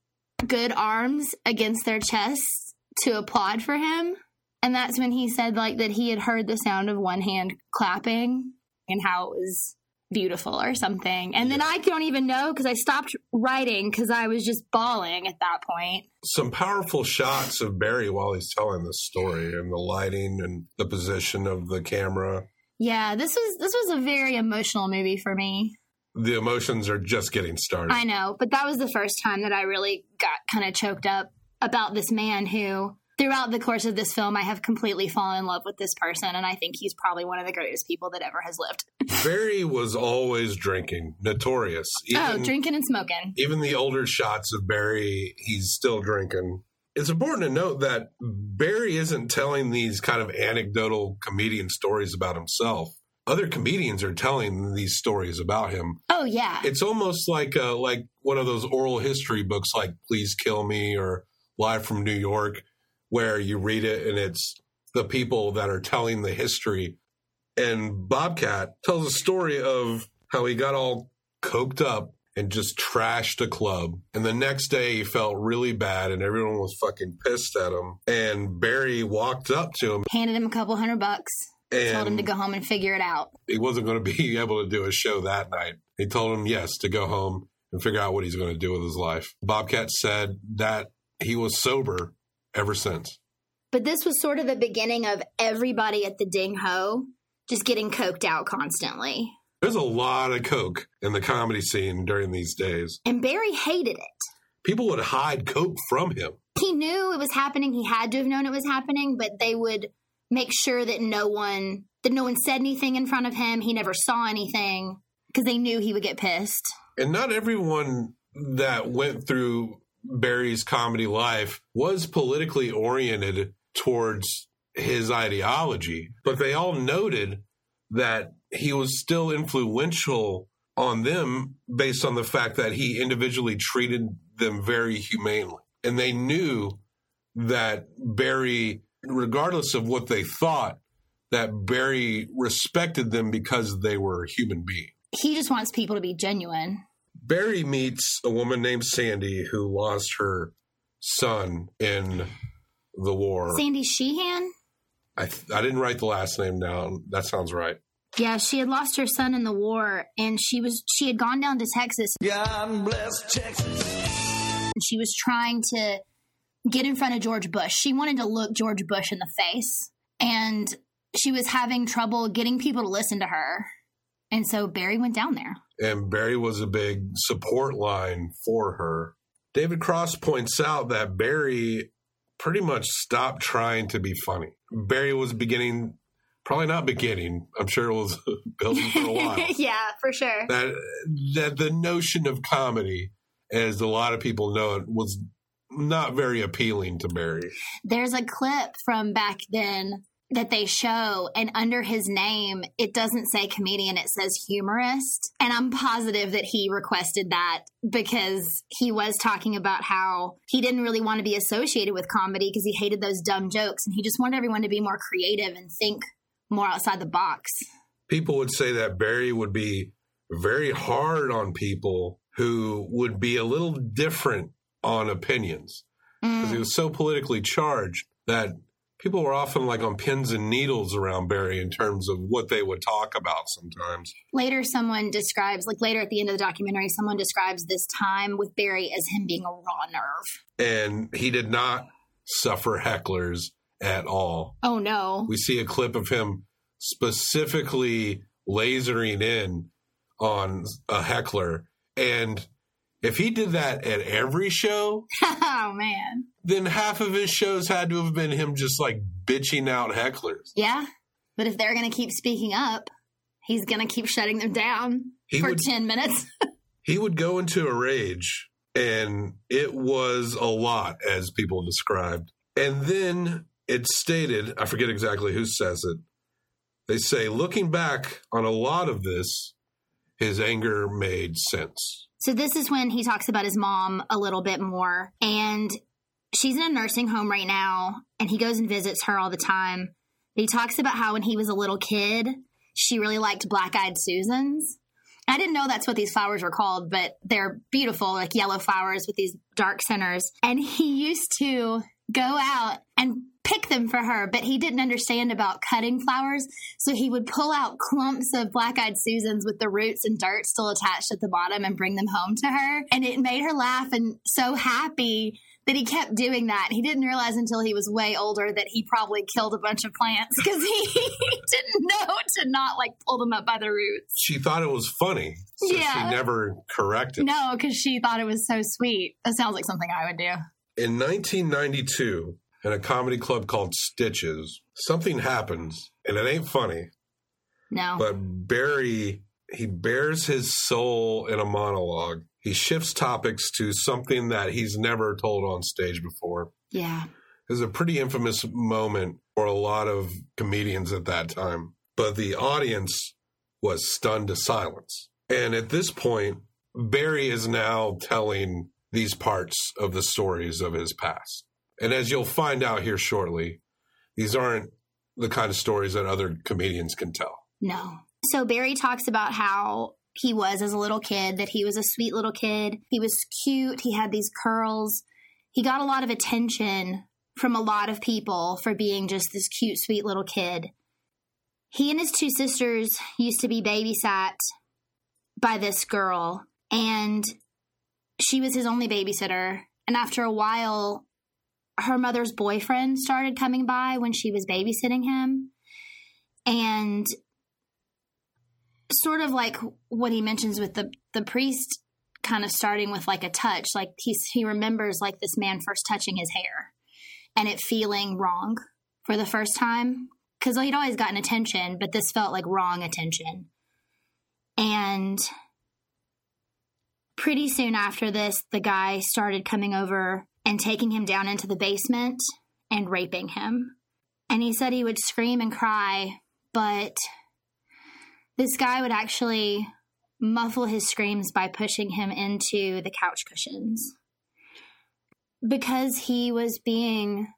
Speaker 4: good arms against their chests to applaud for him. And that's when he said like that he had heard the sound of one hand clapping and how it was beautiful or something. And then I don't even know because I stopped writing because I was just bawling at that point.
Speaker 1: Some powerful shots of Barry while he's telling the story and the lighting and the position of the camera.
Speaker 4: Yeah, this was this was a very emotional movie for me.
Speaker 1: The emotions are just getting started.
Speaker 4: I know, but that was the first time that I really got kind of choked up about this man who throughout the course of this film I have completely fallen in love with this person and I think he's probably one of the greatest people that ever has lived.
Speaker 1: Barry was always drinking, notorious.
Speaker 4: oh, drinking and smoking.
Speaker 1: Even the older shots of Barry, he's still drinking. It's important to note that Barry isn't telling these kind of anecdotal comedian stories about himself. Other comedians are telling these stories about him.
Speaker 4: Oh yeah.
Speaker 1: It's almost like uh, like one of those oral history books, like "Please Kill Me" or "Live from New York," where you read it and it's the people that are telling the history. And Bobcat tells a story of how he got all coked up and just trashed a club. And the next day he felt really bad and everyone was fucking pissed at him. And Barry walked up to him
Speaker 4: Handed him a couple hundred bucks.
Speaker 1: and
Speaker 4: told him to go home and figure it out.
Speaker 1: he wasn't going to be able to do a show that night. He told him yes to go home and figure out what he's going to do with his life. Bobcat said that he was sober ever since.
Speaker 4: But this was sort of the beginning of everybody at the Ding Ho just getting coked out constantly.
Speaker 1: There's a lot of coke in the comedy scene during these days.
Speaker 4: And Barry hated it.
Speaker 1: People would hide coke from him.
Speaker 4: He knew it was happening. He had to have known it was happening, but they would make sure that no one that no one said anything in front of him. He never saw anything because they knew he would get pissed.
Speaker 1: And not everyone that went through Barry's comedy life was politically oriented towards his ideology, but they all noted that he was still influential on them based on the fact that he individually treated them very humanely. And they knew that Barry, regardless of what they thought, that Barry respected them because they were a human beings.
Speaker 4: He just wants people to be genuine.
Speaker 1: Barry meets a woman named Sandy who lost her son in the war.
Speaker 4: Sandy Sheehan?
Speaker 1: I, th- I didn't write the last name down. That sounds right.
Speaker 4: Yeah, she had lost her son in the war and she was she had gone down to Texas
Speaker 7: God bless Texas.
Speaker 4: and she was trying to get in front of George Bush. She wanted to look George Bush in the face and she was having trouble getting people to listen to her. And so Barry went down there.
Speaker 1: And Barry was a big support line for her. David Cross points out that Barry pretty much stopped trying to be funny. Barry was beginning, probably not beginning, I'm sure it was building for a while.
Speaker 4: yeah, for sure.
Speaker 1: that that the notion of comedy, as a lot of people know it, was not very appealing to Barry.
Speaker 4: There's a clip from back then that they show, and under his name, it doesn't say comedian, it says humorist. And I'm positive that he requested that because he was talking about how he didn't really want to be associated with comedy because he hated those dumb jokes and he just wanted everyone to be more creative and think more outside the box.
Speaker 1: People would say that Barry would be very hard on people who would be a little different on opinions because he mm. was so politically charged that people were often like on pins and needles around Barry in terms of what they would talk about sometimes.
Speaker 4: Later, someone describes, like later at the end of the documentary, someone describes this time with Barry as him being a raw nerve.
Speaker 1: And he did not suffer hecklers at all.
Speaker 4: Oh no.
Speaker 1: We see a clip of him specifically lasering in on a heckler. And if he did that at every show,
Speaker 4: oh man.
Speaker 1: then half of his shows had to have been him just like bitching out hecklers.
Speaker 4: Yeah. But if they're going to keep speaking up, he's going to keep shutting them down
Speaker 1: He
Speaker 4: for
Speaker 1: would-
Speaker 4: 10 minutes.
Speaker 1: He would go into a rage, and it was a lot, as people described. And then it stated, I forget exactly who says it, They say, looking back on a lot of this, his anger made sense.
Speaker 4: So this is when he talks about his mom a little bit more. And she's in a nursing home right now, and he goes and visits her all the time. He talks about how when he was a little kid, she really liked black eyed Susans. I didn't know that's what these flowers were called, but they're beautiful, like yellow flowers with these dark centers. And he used to go out and pick them for her, but he didn't understand about cutting flowers. So he would pull out clumps of black eyed Susans with the roots and dirt still attached at the bottom and bring them home to her. And it made her laugh and so happy that he kept doing that. He didn't realize until he was way older that he probably killed a bunch of plants because he didn't know to not like pull them up by the roots.
Speaker 1: She thought it was funny, so
Speaker 4: Yeah.
Speaker 1: she never corrected.
Speaker 4: No, because she thought it was so sweet. That sounds like something I would do.
Speaker 1: In 1992, in a comedy club called Stitches, something happens, and it ain't funny,
Speaker 4: No.
Speaker 1: but Barry, he bares his soul in a monologue. He shifts topics to something that he's never told on stage before.
Speaker 4: yeah.
Speaker 1: It was a pretty infamous moment for a lot of comedians at that time. But the audience was stunned to silence. And at this point, Barry is now telling these parts of the stories of his past. And as you'll find out here shortly, these aren't the kind of stories that other comedians can tell.
Speaker 4: No. So Barry talks about how he was as a little kid, that he was a sweet little kid. He was cute. He had these curls. He got a lot of attention from a lot of people for being just this cute, sweet little kid. He and his two sisters used to be babysat by this girl, and she was his only babysitter. And after a while, her mother's boyfriend started coming by when she was babysitting him. And sort of like what he mentions with the the priest kind of starting with like a touch like he's he remembers like this man first touching his hair and it feeling wrong for the first time because he'd always gotten attention but this felt like wrong attention and pretty soon after this the guy started coming over and taking him down into the basement and raping him and he said he would scream and cry but this guy would actually muffle his screams by pushing him into the couch cushions. Because he was being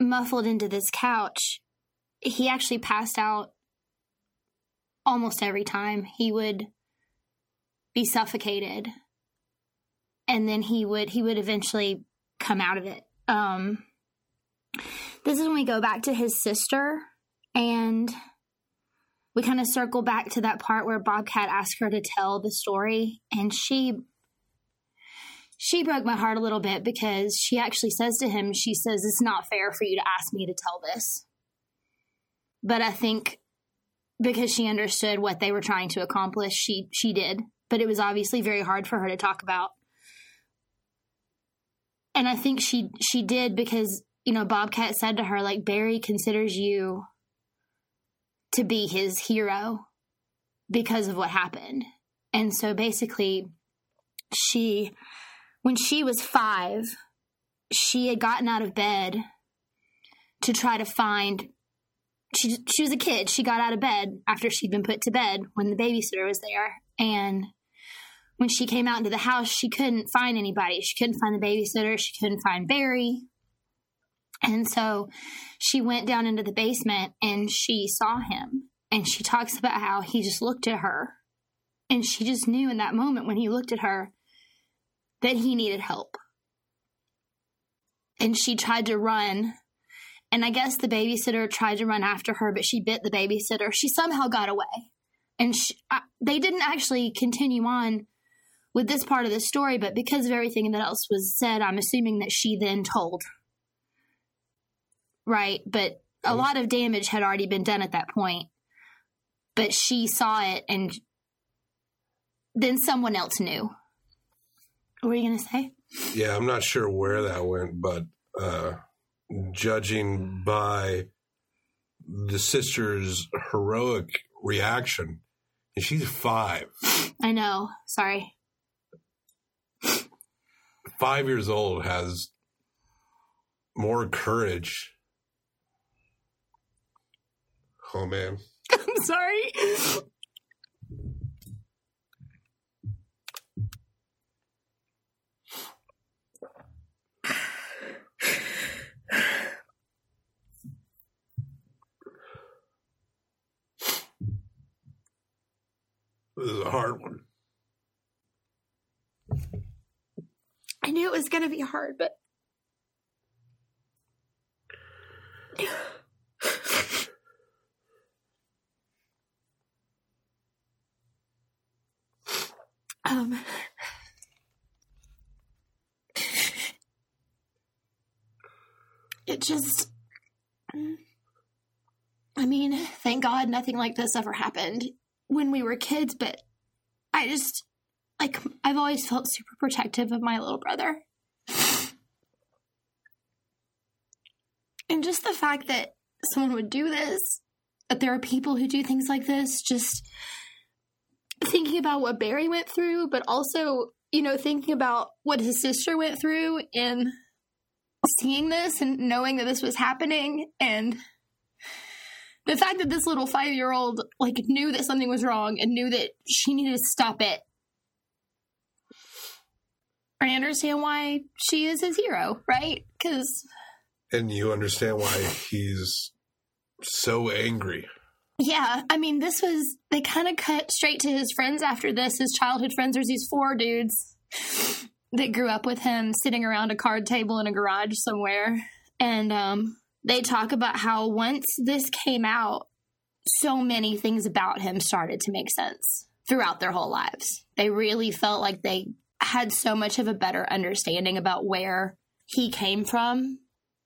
Speaker 4: muffled into this couch, he actually passed out almost every time. He would be suffocated and then he would he would eventually come out of it. Um this is when we go back to his sister and we kind of circle back to that part where Bobcat asked her to tell the story and she she broke my heart a little bit because she actually says to him she says it's not fair for you to ask me to tell this but i think because she understood what they were trying to accomplish she she did but it was obviously very hard for her to talk about and i think she she did because you know bobcat said to her like barry considers you to be his hero because of what happened. And so basically, she, when she was five, she had gotten out of bed to try to find. She, she was a kid. She got out of bed after she'd been put to bed when the babysitter was there. And when she came out into the house, she couldn't find anybody. She couldn't find the babysitter. She couldn't find Barry. And so she went down into the basement and she saw him. And she talks about how he just looked at her. And she just knew in that moment when he looked at her that he needed help. And she tried to run. And I guess the babysitter tried to run after her, but she bit the babysitter. She somehow got away. And she, I, they didn't actually continue on with this part of the story, but because of everything that else was said, I'm assuming that she then told Right, but a lot of damage had already been done at that point. But she saw it and then someone else knew. What were you going to say?
Speaker 1: Yeah, I'm not sure where that went, but uh, judging by the sister's heroic reaction, and she's five,
Speaker 4: I know. Sorry.
Speaker 1: Five years old, has more courage. Oh man.
Speaker 4: I'm sorry.
Speaker 1: This is a hard one.
Speaker 4: I knew it was going to be hard, but um it just I mean, thank God nothing like this ever happened when we were kids, but I just like I've always felt super protective of my little brother. And just the fact that someone would do this, that there are people who do things like this, just thinking about what Barry went through, but also, you know, thinking about what his sister went through and seeing this and knowing that this was happening and the fact that this little five year old like knew that something was wrong and knew that she needed to stop it I understand why she is his hero, right? Because
Speaker 1: And you understand why he's so angry.
Speaker 4: yeah, I mean, this was they kind of cut straight to his friends after this. His childhood friends. There's these four dudes that grew up with him, sitting around a card table in a garage somewhere, and um, they talk about how once this came out, so many things about him started to make sense throughout their whole lives. They really felt like they had so much of a better understanding about where he came from.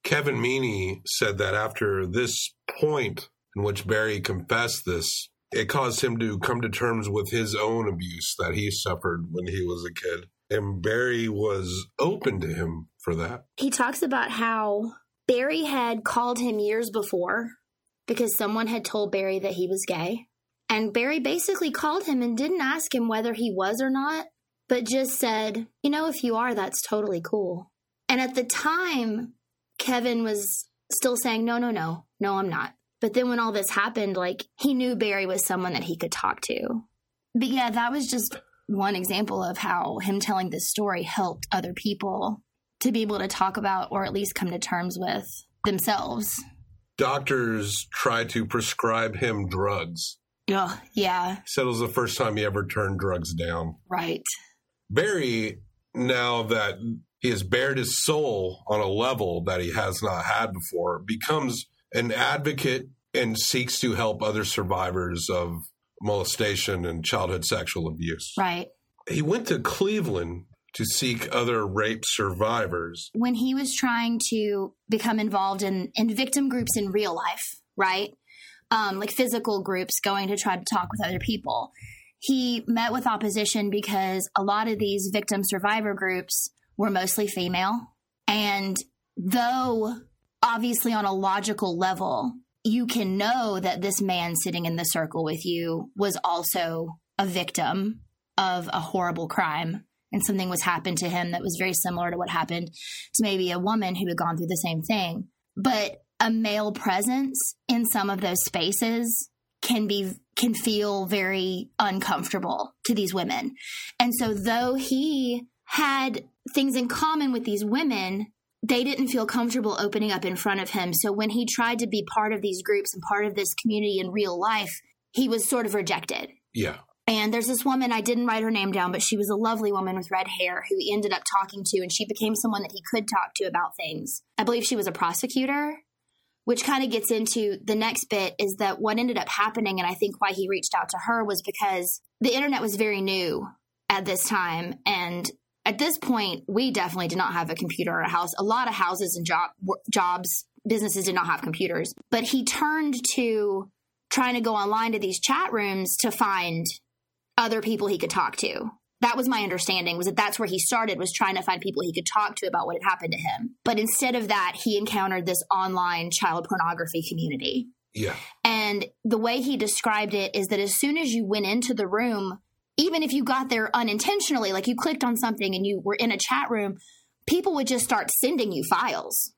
Speaker 1: Kevin Meaney said that after this point in which Barry confessed this, it caused him to come to terms with his own abuse that he suffered when he was a kid. And Barry was open to him for that.
Speaker 4: He talks about how Barry had called him years before because someone had told Barry that he was gay. And Barry basically called him and didn't ask him whether he was or not, but just said, you know, if you are, that's totally cool. And at the time, Kevin was still saying, no, no, no, no, I'm not. But then when all this happened, like he knew Barry was someone that he could talk to. But yeah, that was just one example of how him telling this story helped other people to be able to talk about or at least come to terms with themselves.
Speaker 1: Doctors tried to prescribe him drugs.
Speaker 4: Oh, yeah,
Speaker 1: He said it was the first time he ever turned drugs down.
Speaker 4: right.
Speaker 1: Barry, now that he has bared his soul on a level that he has not had before, becomes an advocate and seeks to help other survivors of molestation and childhood sexual abuse.
Speaker 4: Right.
Speaker 1: He went to Cleveland to seek other rape survivors.
Speaker 4: When he was trying to become involved in, in victim groups in real life, right? Um, like physical groups going to try to talk with other people. He met with opposition because a lot of these victim survivor groups were mostly female. And though obviously on a logical level, you can know that this man sitting in the circle with you was also a victim of a horrible crime and something was happened to him that was very similar to what happened to maybe a woman who had gone through the same thing. But a male presence in some of those spaces can be can feel very uncomfortable to these women. And so though he had things in common with these women, they didn't feel comfortable opening up in front of him. So when he tried to be part of these groups and part of this community in real life, he was sort of rejected.
Speaker 1: Yeah.
Speaker 4: And there's this woman, I didn't write her name down, but she was a lovely woman with red hair who he ended up talking to, and she became someone that he could talk to about things. I believe she was a prosecutor, which kind of gets into the next bit is that what ended up happening, and I think why he reached out to her was because the internet was very new at this time. And at this point, we definitely did not have a computer or a house. A lot of houses and job, jobs, businesses did not have computers. But he turned to trying to go online to these chat rooms to find other people he could talk to. That was my understanding was that that's where he started was trying to find people he could talk to about what had happened to him. But instead of that, he encountered this online child pornography community.
Speaker 1: Yeah.
Speaker 4: And the way he described it is that as soon as you went into the room, even if you got there unintentionally, like you clicked on something and you were in a chat room, people would just start sending you files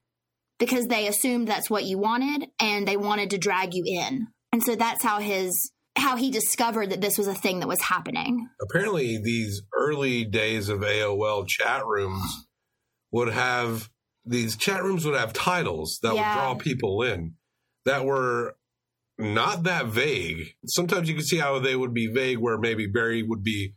Speaker 4: because they assumed that's what you wanted and they wanted to drag you in. And so that's how his how he discovered that this was a thing that was happening.
Speaker 1: Apparently, these early days of AOL chat rooms would have these chat rooms would have titles that
Speaker 4: Yeah.
Speaker 1: would draw people in that were not that vague. Sometimes you can see how they would be vague, where maybe Barry would be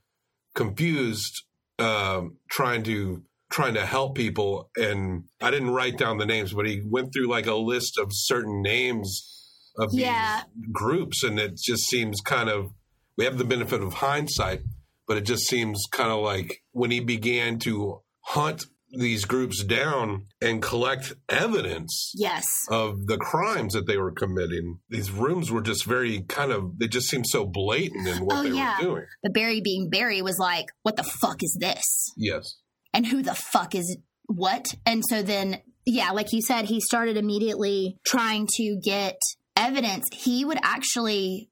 Speaker 1: confused, um, trying to trying to help people. And I didn't write down the names, but he went through like a list of certain names of these
Speaker 4: Yeah.
Speaker 1: groups, and it just seems kind of. We have the benefit of hindsight, but it just seems kind of like when he began to hunt these groups down and collect evidence
Speaker 4: Yes.
Speaker 1: of the crimes that they were committing. These rooms were just very kind of, they just seemed so blatant in what
Speaker 4: Oh,
Speaker 1: they
Speaker 4: yeah.
Speaker 1: were doing.
Speaker 4: But Barry being Barry was like, what the fuck is this?
Speaker 1: Yes.
Speaker 4: And who the fuck is what? And so then, yeah, like you said, he started immediately trying to get evidence. He would actually,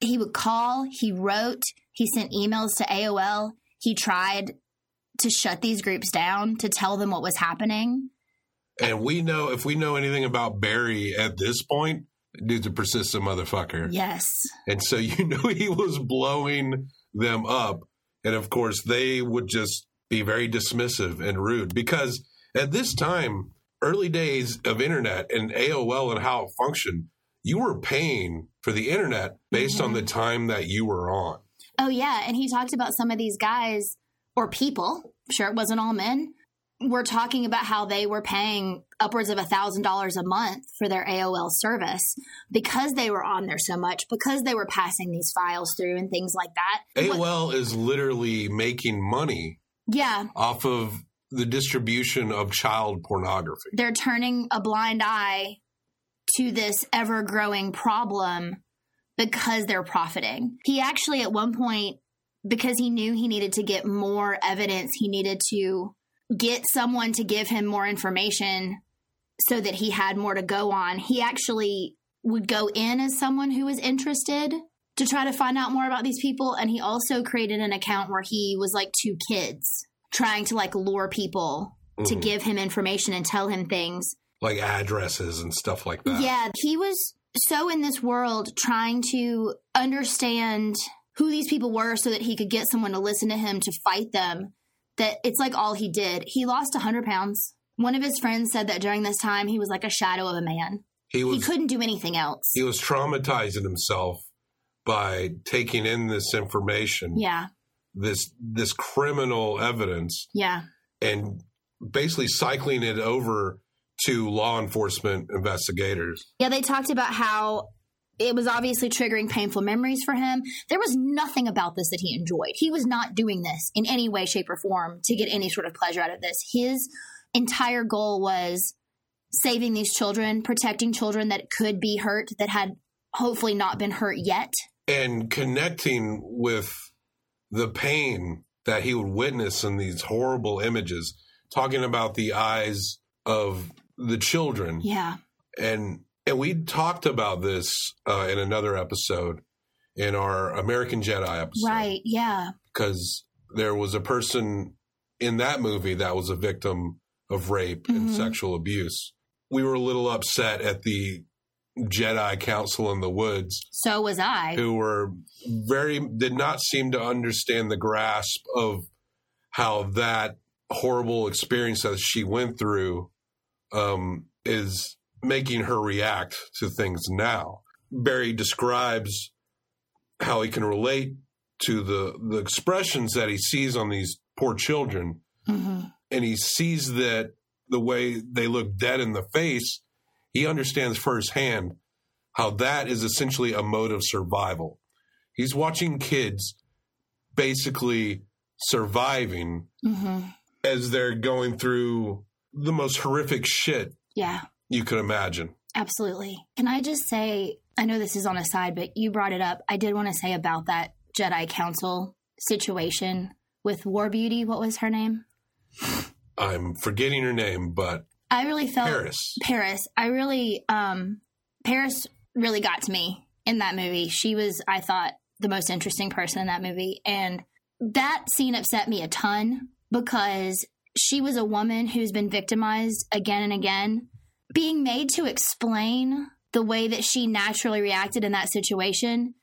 Speaker 4: he would call, he wrote, he sent emails to AOL. He tried to shut these groups down, to tell them what was happening.
Speaker 1: And we know, if we know anything about Barry at this point, dude's a persistent motherfucker.
Speaker 4: Yes.
Speaker 1: And so you know he was blowing them up. And of course, they would just be very dismissive and rude because at this time, early days of internet and AOL and how it functioned, you were paying for the internet based on the mm-hmm. time that you were on.
Speaker 4: Oh, yeah. And he talked about some of these guys or people, sure, it wasn't all men, were talking about how they were paying upwards of a $1,000 a month for their AOL service because they were on there so much, because they were passing these files through and things like that. What-
Speaker 1: AOL is literally making money
Speaker 4: yeah.
Speaker 1: off of the distribution of child pornography.
Speaker 4: They're turning a blind eye to this ever growing problem because they're profiting. He actually, at one point, because he knew he needed to get more evidence, he needed to get someone to give him more information so that he had more to go on. He actually would go in as someone who was interested to try to find out more about these people. And he also created an account where he was like two kids trying to like lure people to
Speaker 1: Mhm.
Speaker 4: give him information and tell him things.
Speaker 1: Like addresses and stuff like that.
Speaker 4: Yeah, he was so in this world trying to understand who these people were so that he could get someone to listen to him to fight them that it's like all he did. He lost 100 pounds. One of his friends said that during this time he was like a shadow of a man.
Speaker 1: He was, He
Speaker 4: couldn't do anything else.
Speaker 1: he was traumatizing himself by taking in this information,
Speaker 4: Yeah,
Speaker 1: this this criminal evidence,
Speaker 4: yeah,
Speaker 1: and basically cycling it over to law enforcement investigators.
Speaker 4: yeah. They talked about how it was obviously triggering painful memories for him. There was nothing about this that he enjoyed. He was not doing this in any way, shape, or form to get any sort of pleasure out of this. His entire goal was saving these children, protecting children that could be hurt, that had hopefully not been hurt yet.
Speaker 1: and connecting with the pain that he would witness in these horrible images, talking about the eyes of the children.
Speaker 4: Yeah.
Speaker 1: And and we talked about this uh, in another episode in our American Jedi episode.
Speaker 4: Right. Yeah.
Speaker 1: Because there was a person in that movie that was a victim of rape and
Speaker 4: Mhm.
Speaker 1: sexual abuse. We were a little upset at the Jedi Council in the Woods
Speaker 4: So was I.
Speaker 1: who were very did not seem to understand the grasp of how that horrible experience that she went through um, is making her react to things now. Barry describes how he can relate to the the expressions that he sees on these poor children,
Speaker 4: hmm
Speaker 1: and he sees that the way they look dead in the face, he understands firsthand how that is essentially a mode of survival. He's watching kids basically surviving
Speaker 4: hmm
Speaker 1: as they're going through the most horrific shit
Speaker 4: Yeah.
Speaker 1: you could imagine.
Speaker 4: Absolutely. Can I just say, I know this is on a side, but you brought it up. I did want to say about that Jedi Council situation with War Beauty. What was her name?
Speaker 1: I'm forgetting her name, but
Speaker 4: I really felt
Speaker 1: Paris.
Speaker 4: Paris. I really, um, Paris really got to me in that movie. She was, I thought, the most interesting person in that movie. And that scene upset me a ton because she was a woman who's been victimized again and again, being made to explain the way that she naturally reacted in that situation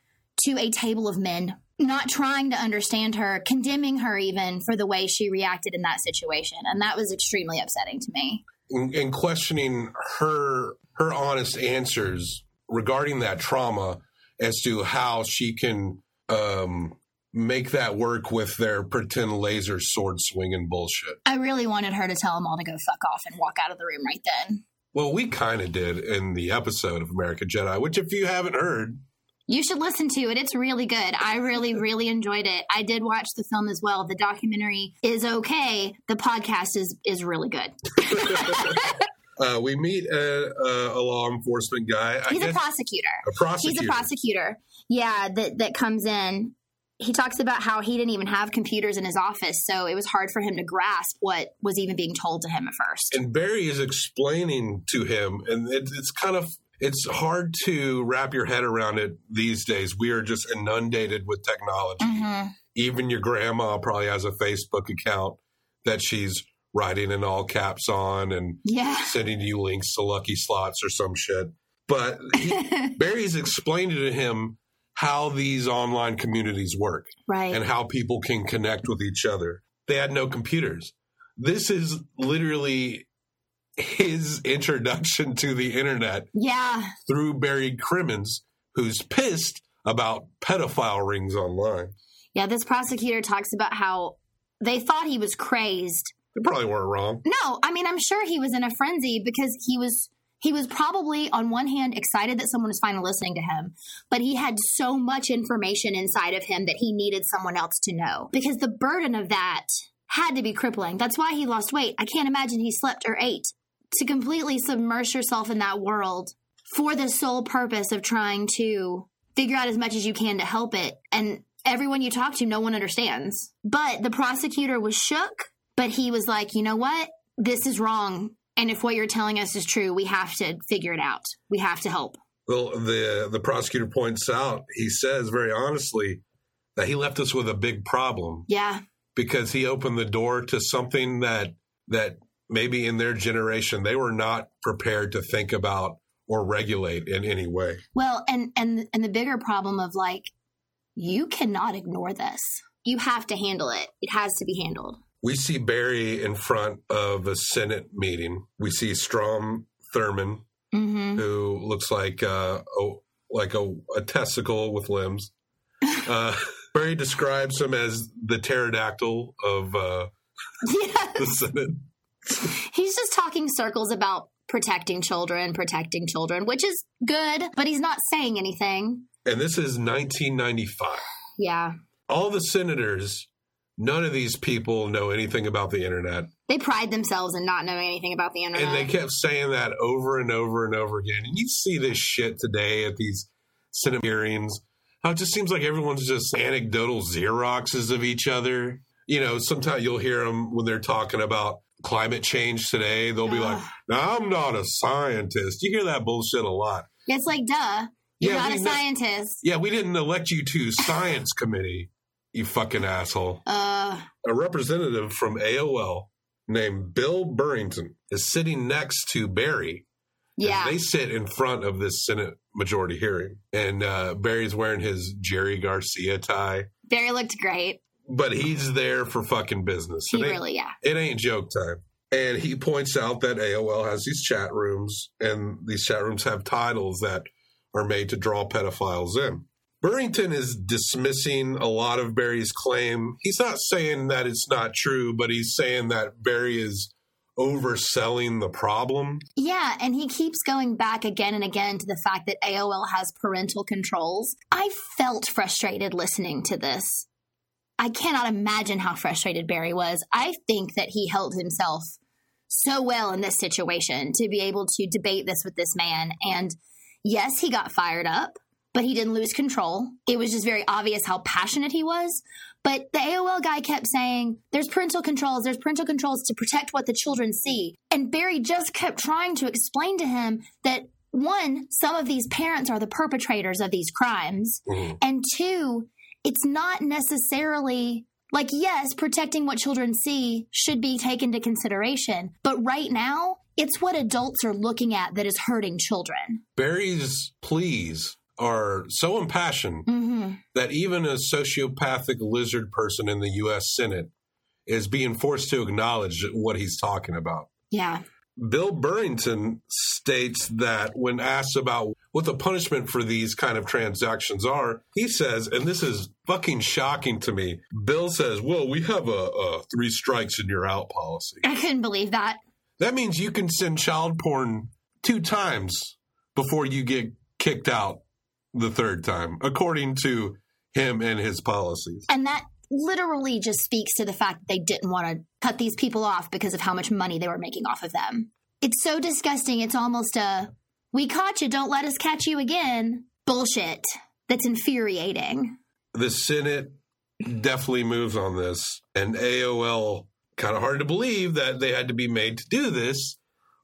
Speaker 4: to a table of men, not trying to understand her, condemning her even for the way she reacted in that situation. And that was extremely upsetting to me.
Speaker 1: and, questioning her her honest answers regarding that trauma as to how she can um, make that work with their pretend laser sword swinging bullshit.
Speaker 4: I really wanted her to tell them all to go fuck off and walk out of the room right then.
Speaker 1: Well, we kind of did in the episode of American Jedi, which if you haven't heard,
Speaker 4: You should listen to it. It's really good. I really, really enjoyed it. I did watch the film as well. The documentary is okay. The podcast is is really good.
Speaker 1: uh, we meet a, a, a law enforcement guy. I
Speaker 4: He's a prosecutor.
Speaker 1: a prosecutor.
Speaker 4: He's a prosecutor. Yeah, that that comes in. He talks about how he didn't even have computers in his office, so it was hard for him to grasp what was even being told to him at first.
Speaker 1: and Barry is explaining to him, and it, it's kind of it's hard to wrap your head around it these days. We are just inundated with technology.
Speaker 4: Mhm.
Speaker 1: Even your grandma probably has a Facebook account that she's writing in all caps on and
Speaker 4: Yeah.
Speaker 1: sending you links to lucky slots or some shit. But he, Barry's explaining to him how these online communities work
Speaker 4: Right.
Speaker 1: and how people can connect with each other. They had no computers. This is literally his introduction to the internet
Speaker 4: yeah.
Speaker 1: through Barry Crimmins, who's pissed about pedophile rings online.
Speaker 4: Yeah, this prosecutor talks about how they thought he was crazed.
Speaker 1: They probably weren't wrong.
Speaker 4: No, I mean I'm sure he was in a frenzy because he was he was probably on one hand excited that someone was finally listening to him, but he had so much information inside of him that he needed someone else to know. Because the burden of that had to be crippling. That's why he lost weight. I can't imagine he slept or ate. To completely submerge yourself in that world for the sole purpose of trying to figure out as much as you can to help it. And everyone you talk to, no one understands. But the prosecutor was shook, but he was like, you know what? This is wrong. And if what you're telling us is true, we have to figure it out. We have to help.
Speaker 1: Well, the the prosecutor points out, he says very honestly that he left us with a big problem
Speaker 4: Yeah.
Speaker 1: because he opened the door to something that that maybe in their generation they were not prepared to think about or regulate in any way.
Speaker 4: Well, and and and the bigger problem of like you cannot ignore this. You have to handle it. It has to be handled.
Speaker 1: We see Barry in front of a Senate meeting. We see Strom Thurmond,
Speaker 4: Mhm.
Speaker 1: who looks like uh, a, like a, a testicle with limbs. Uh, Barry describes him as the pterodactyl of uh,
Speaker 4: Yeah.
Speaker 1: the Senate.
Speaker 4: He's just talking circles about protecting children, protecting children, which is good, but he's not saying anything.
Speaker 1: And this is 1995.
Speaker 4: Yeah.
Speaker 1: All the senators, none of these people know anything about the internet.
Speaker 4: They pride themselves in not knowing anything about the internet.
Speaker 1: And they kept saying that over and over and over again. And you see this shit today at these Senate hearings. How it just seems like everyone's just anecdotal Xeroxes of each other. You know, sometimes you'll hear them when they're talking about climate change today. They'll be like, I'm not a scientist." You hear that bullshit a lot.
Speaker 4: it's like, duh. You're
Speaker 1: Yeah,
Speaker 4: not a scientist.
Speaker 1: Yeah, we didn't elect you to science committee, you fucking asshole.
Speaker 4: Uh,
Speaker 1: a representative from AOL named Bill Burrington is sitting next to Barry.
Speaker 4: yeah.
Speaker 1: They sit in front of this Senate majority hearing. And uh, Barry's wearing his Jerry Garcia tie,
Speaker 4: Barry looked great.
Speaker 1: but he's there for fucking business.
Speaker 4: He really, yeah.
Speaker 1: it ain't joke time. And he points out that AOL has these chat rooms, and these chat rooms have titles that are made to draw pedophiles in. Burrington is dismissing a lot of Barry's claim. He's not saying that it's not true, but he's saying that Barry is overselling the problem.
Speaker 4: Yeah, and he keeps going back again and again to the fact that AOL has parental controls. I felt frustrated listening to this. I cannot imagine how frustrated Barry was. I think that he held himself so well in this situation to be able to debate this with this man. And yes, he got fired up, but he didn't lose control. It was just very obvious how passionate he was. But the AOL guy kept saying, there's parental controls, there's parental controls to protect what the children see. And Barry just kept trying to explain to him that one, some of these parents are the perpetrators of these crimes. Mm-hmm. And two, it's not necessarily like, yes, protecting what children see should be taken into consideration. But right now, it's what adults are looking at that is hurting children.
Speaker 1: Barry's pleas are so impassioned
Speaker 4: Mm-hmm.
Speaker 1: that even a sociopathic lizard person in the U.S. Senate is being forced to acknowledge what he's talking about.
Speaker 4: Yeah.
Speaker 1: Bill Burrington states that when asked about what the punishment for these kind of transactions are, he says, and this is fucking shocking to me. Bill says, "Well, we have a, a three strikes and you're out policy.
Speaker 4: I couldn't believe that.
Speaker 1: That means you can send child porn two times before you get kicked out the third time, according to him and his policies."
Speaker 4: And that literally just speaks to the fact that they didn't want to cut these people off because of how much money they were making off of them. It's so disgusting. It's almost a we caught you, don't let us catch you again bullshit that's infuriating.
Speaker 1: the Senate definitely moves on this, and AOL kind of hard to believe that they had to be made to do this.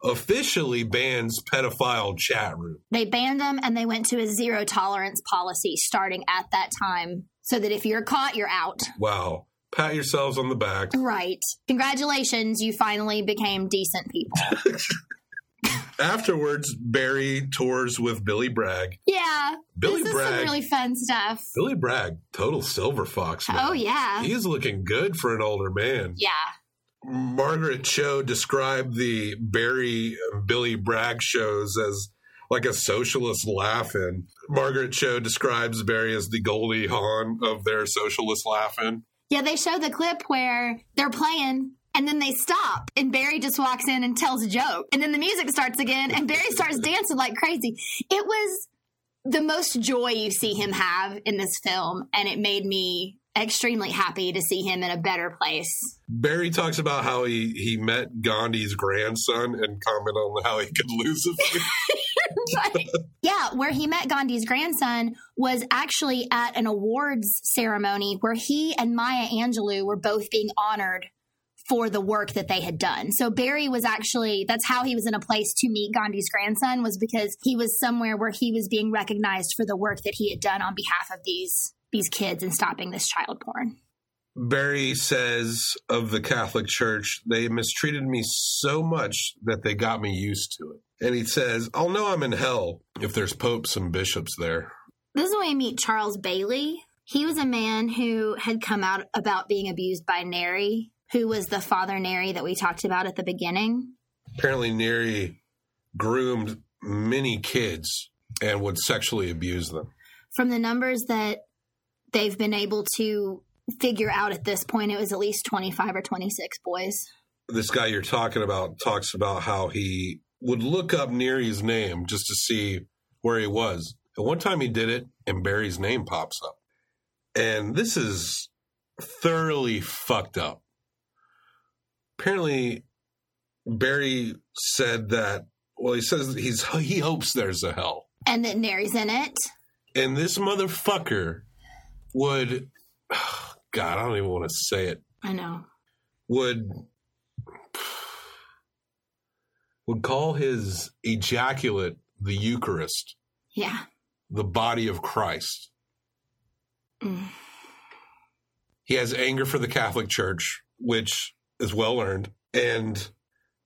Speaker 1: Officially bans pedophile chat room.
Speaker 4: They banned them and they went to a zero tolerance policy starting at that time so that if you're caught, you're out.
Speaker 1: Wow. Pat yourselves on the back.
Speaker 4: Right. Congratulations, you finally became decent people.
Speaker 1: Afterwards, Barry tours with Billy Bragg.
Speaker 4: Yeah.
Speaker 1: Billy
Speaker 4: this is some
Speaker 1: Bragg.
Speaker 4: really fun stuff.
Speaker 1: Billy Bragg, total silver fox. Oh, man.
Speaker 4: Oh, yeah.
Speaker 1: He's looking good for an older man.
Speaker 4: Yeah.
Speaker 1: Margaret Cho described the Barry Billy Bragg shows as like a socialist laugh-in. Margaret Cho describes Barry as the Goldie Hawn of their socialist laugh-in.
Speaker 4: Yeah, they show the clip where they're playing and then they stop and Barry just walks in and tells a joke. And then the music starts again and Barry starts dancing like crazy. It was the most joy you see him have in this film and it made me extremely happy to see him in a better place.
Speaker 1: Barry talks about how he, he met Gandhi's grandson and comment on how he could lose a
Speaker 4: Right. yeah, where he met Gandhi's grandson was actually at an awards ceremony where he and Maya Angelou were both being honored for the work that they had done. So Barry was actually that's how he was in a place to meet Gandhi's grandson was because he was somewhere where he was being recognized for the work that he had done on behalf of these these kids and stopping this child porn.
Speaker 1: Barry says of the Catholic Church, they mistreated me so much that they got me used to it. And he says, I'll know I'm in hell if there's popes and bishops there.
Speaker 4: This is when we meet Charles Bailey. He was a man who had come out about being abused by Neri, who was the father Neri that we talked about at the beginning.
Speaker 1: Apparently, Neri groomed many kids and would sexually abuse them.
Speaker 4: From the numbers that they've been able to figure out at this point, it was at least 25 or 26 boys.
Speaker 1: This guy you're talking about talks about how he would look up Neri's name just to see where he was. And one time he did it, and Barry's name pops up. And this is thoroughly fucked up. Apparently, Barry said that. Well, he says he's he hopes there's a hell,
Speaker 4: And that Neri's in it.
Speaker 1: and this motherfucker would. God, I don't even want to say it.
Speaker 4: I know.
Speaker 1: Would would call his ejaculate the Eucharist,
Speaker 4: Yeah.
Speaker 1: the body of Christ.
Speaker 4: Mm.
Speaker 1: He has anger for the Catholic Church, which is well earned, and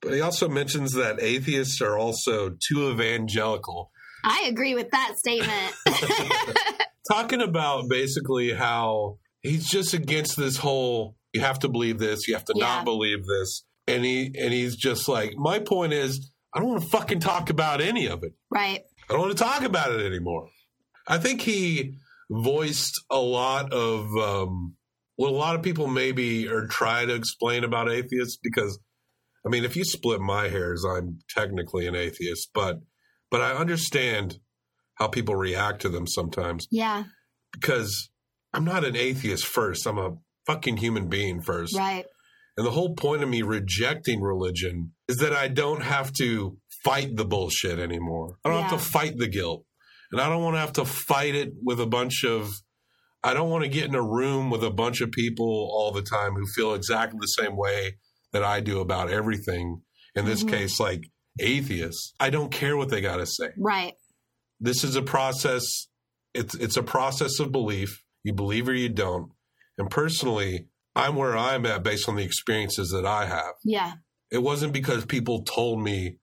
Speaker 1: but he also mentions that atheists are also too evangelical.
Speaker 4: I agree with that statement.
Speaker 1: Talking about basically how he's just against this whole you have to believe this, you have to
Speaker 4: Yeah.
Speaker 1: not believe this. And he and he's just like, my point is, I don't want to fucking talk about any of it.
Speaker 4: right.
Speaker 1: I don't want to talk about it anymore. I think he voiced a lot of um, what a lot of people maybe are trying to explain about atheists because, I mean, if you split my hairs, I'm technically an atheist, but but I understand how people react to them sometimes
Speaker 4: Yeah.
Speaker 1: because I'm not an atheist first. I'm a fucking human being first.
Speaker 4: Right.
Speaker 1: And the whole point of me rejecting religion is that I don't have to fight the bullshit anymore. I don't have to fight the guilt. And I don't want to have to fight it with a bunch of, I don't want to get in a room with a bunch of people all the time who feel exactly the same way that I do about everything. In this
Speaker 4: Mhm.
Speaker 1: case, like atheists. I don't care what they got to say.
Speaker 4: Right.
Speaker 1: This is a process. It's, it's a process of belief. You believe or you don't. And personally, I'm where I'm at based on the experiences that I have.
Speaker 4: Yeah.
Speaker 1: It wasn't because people told me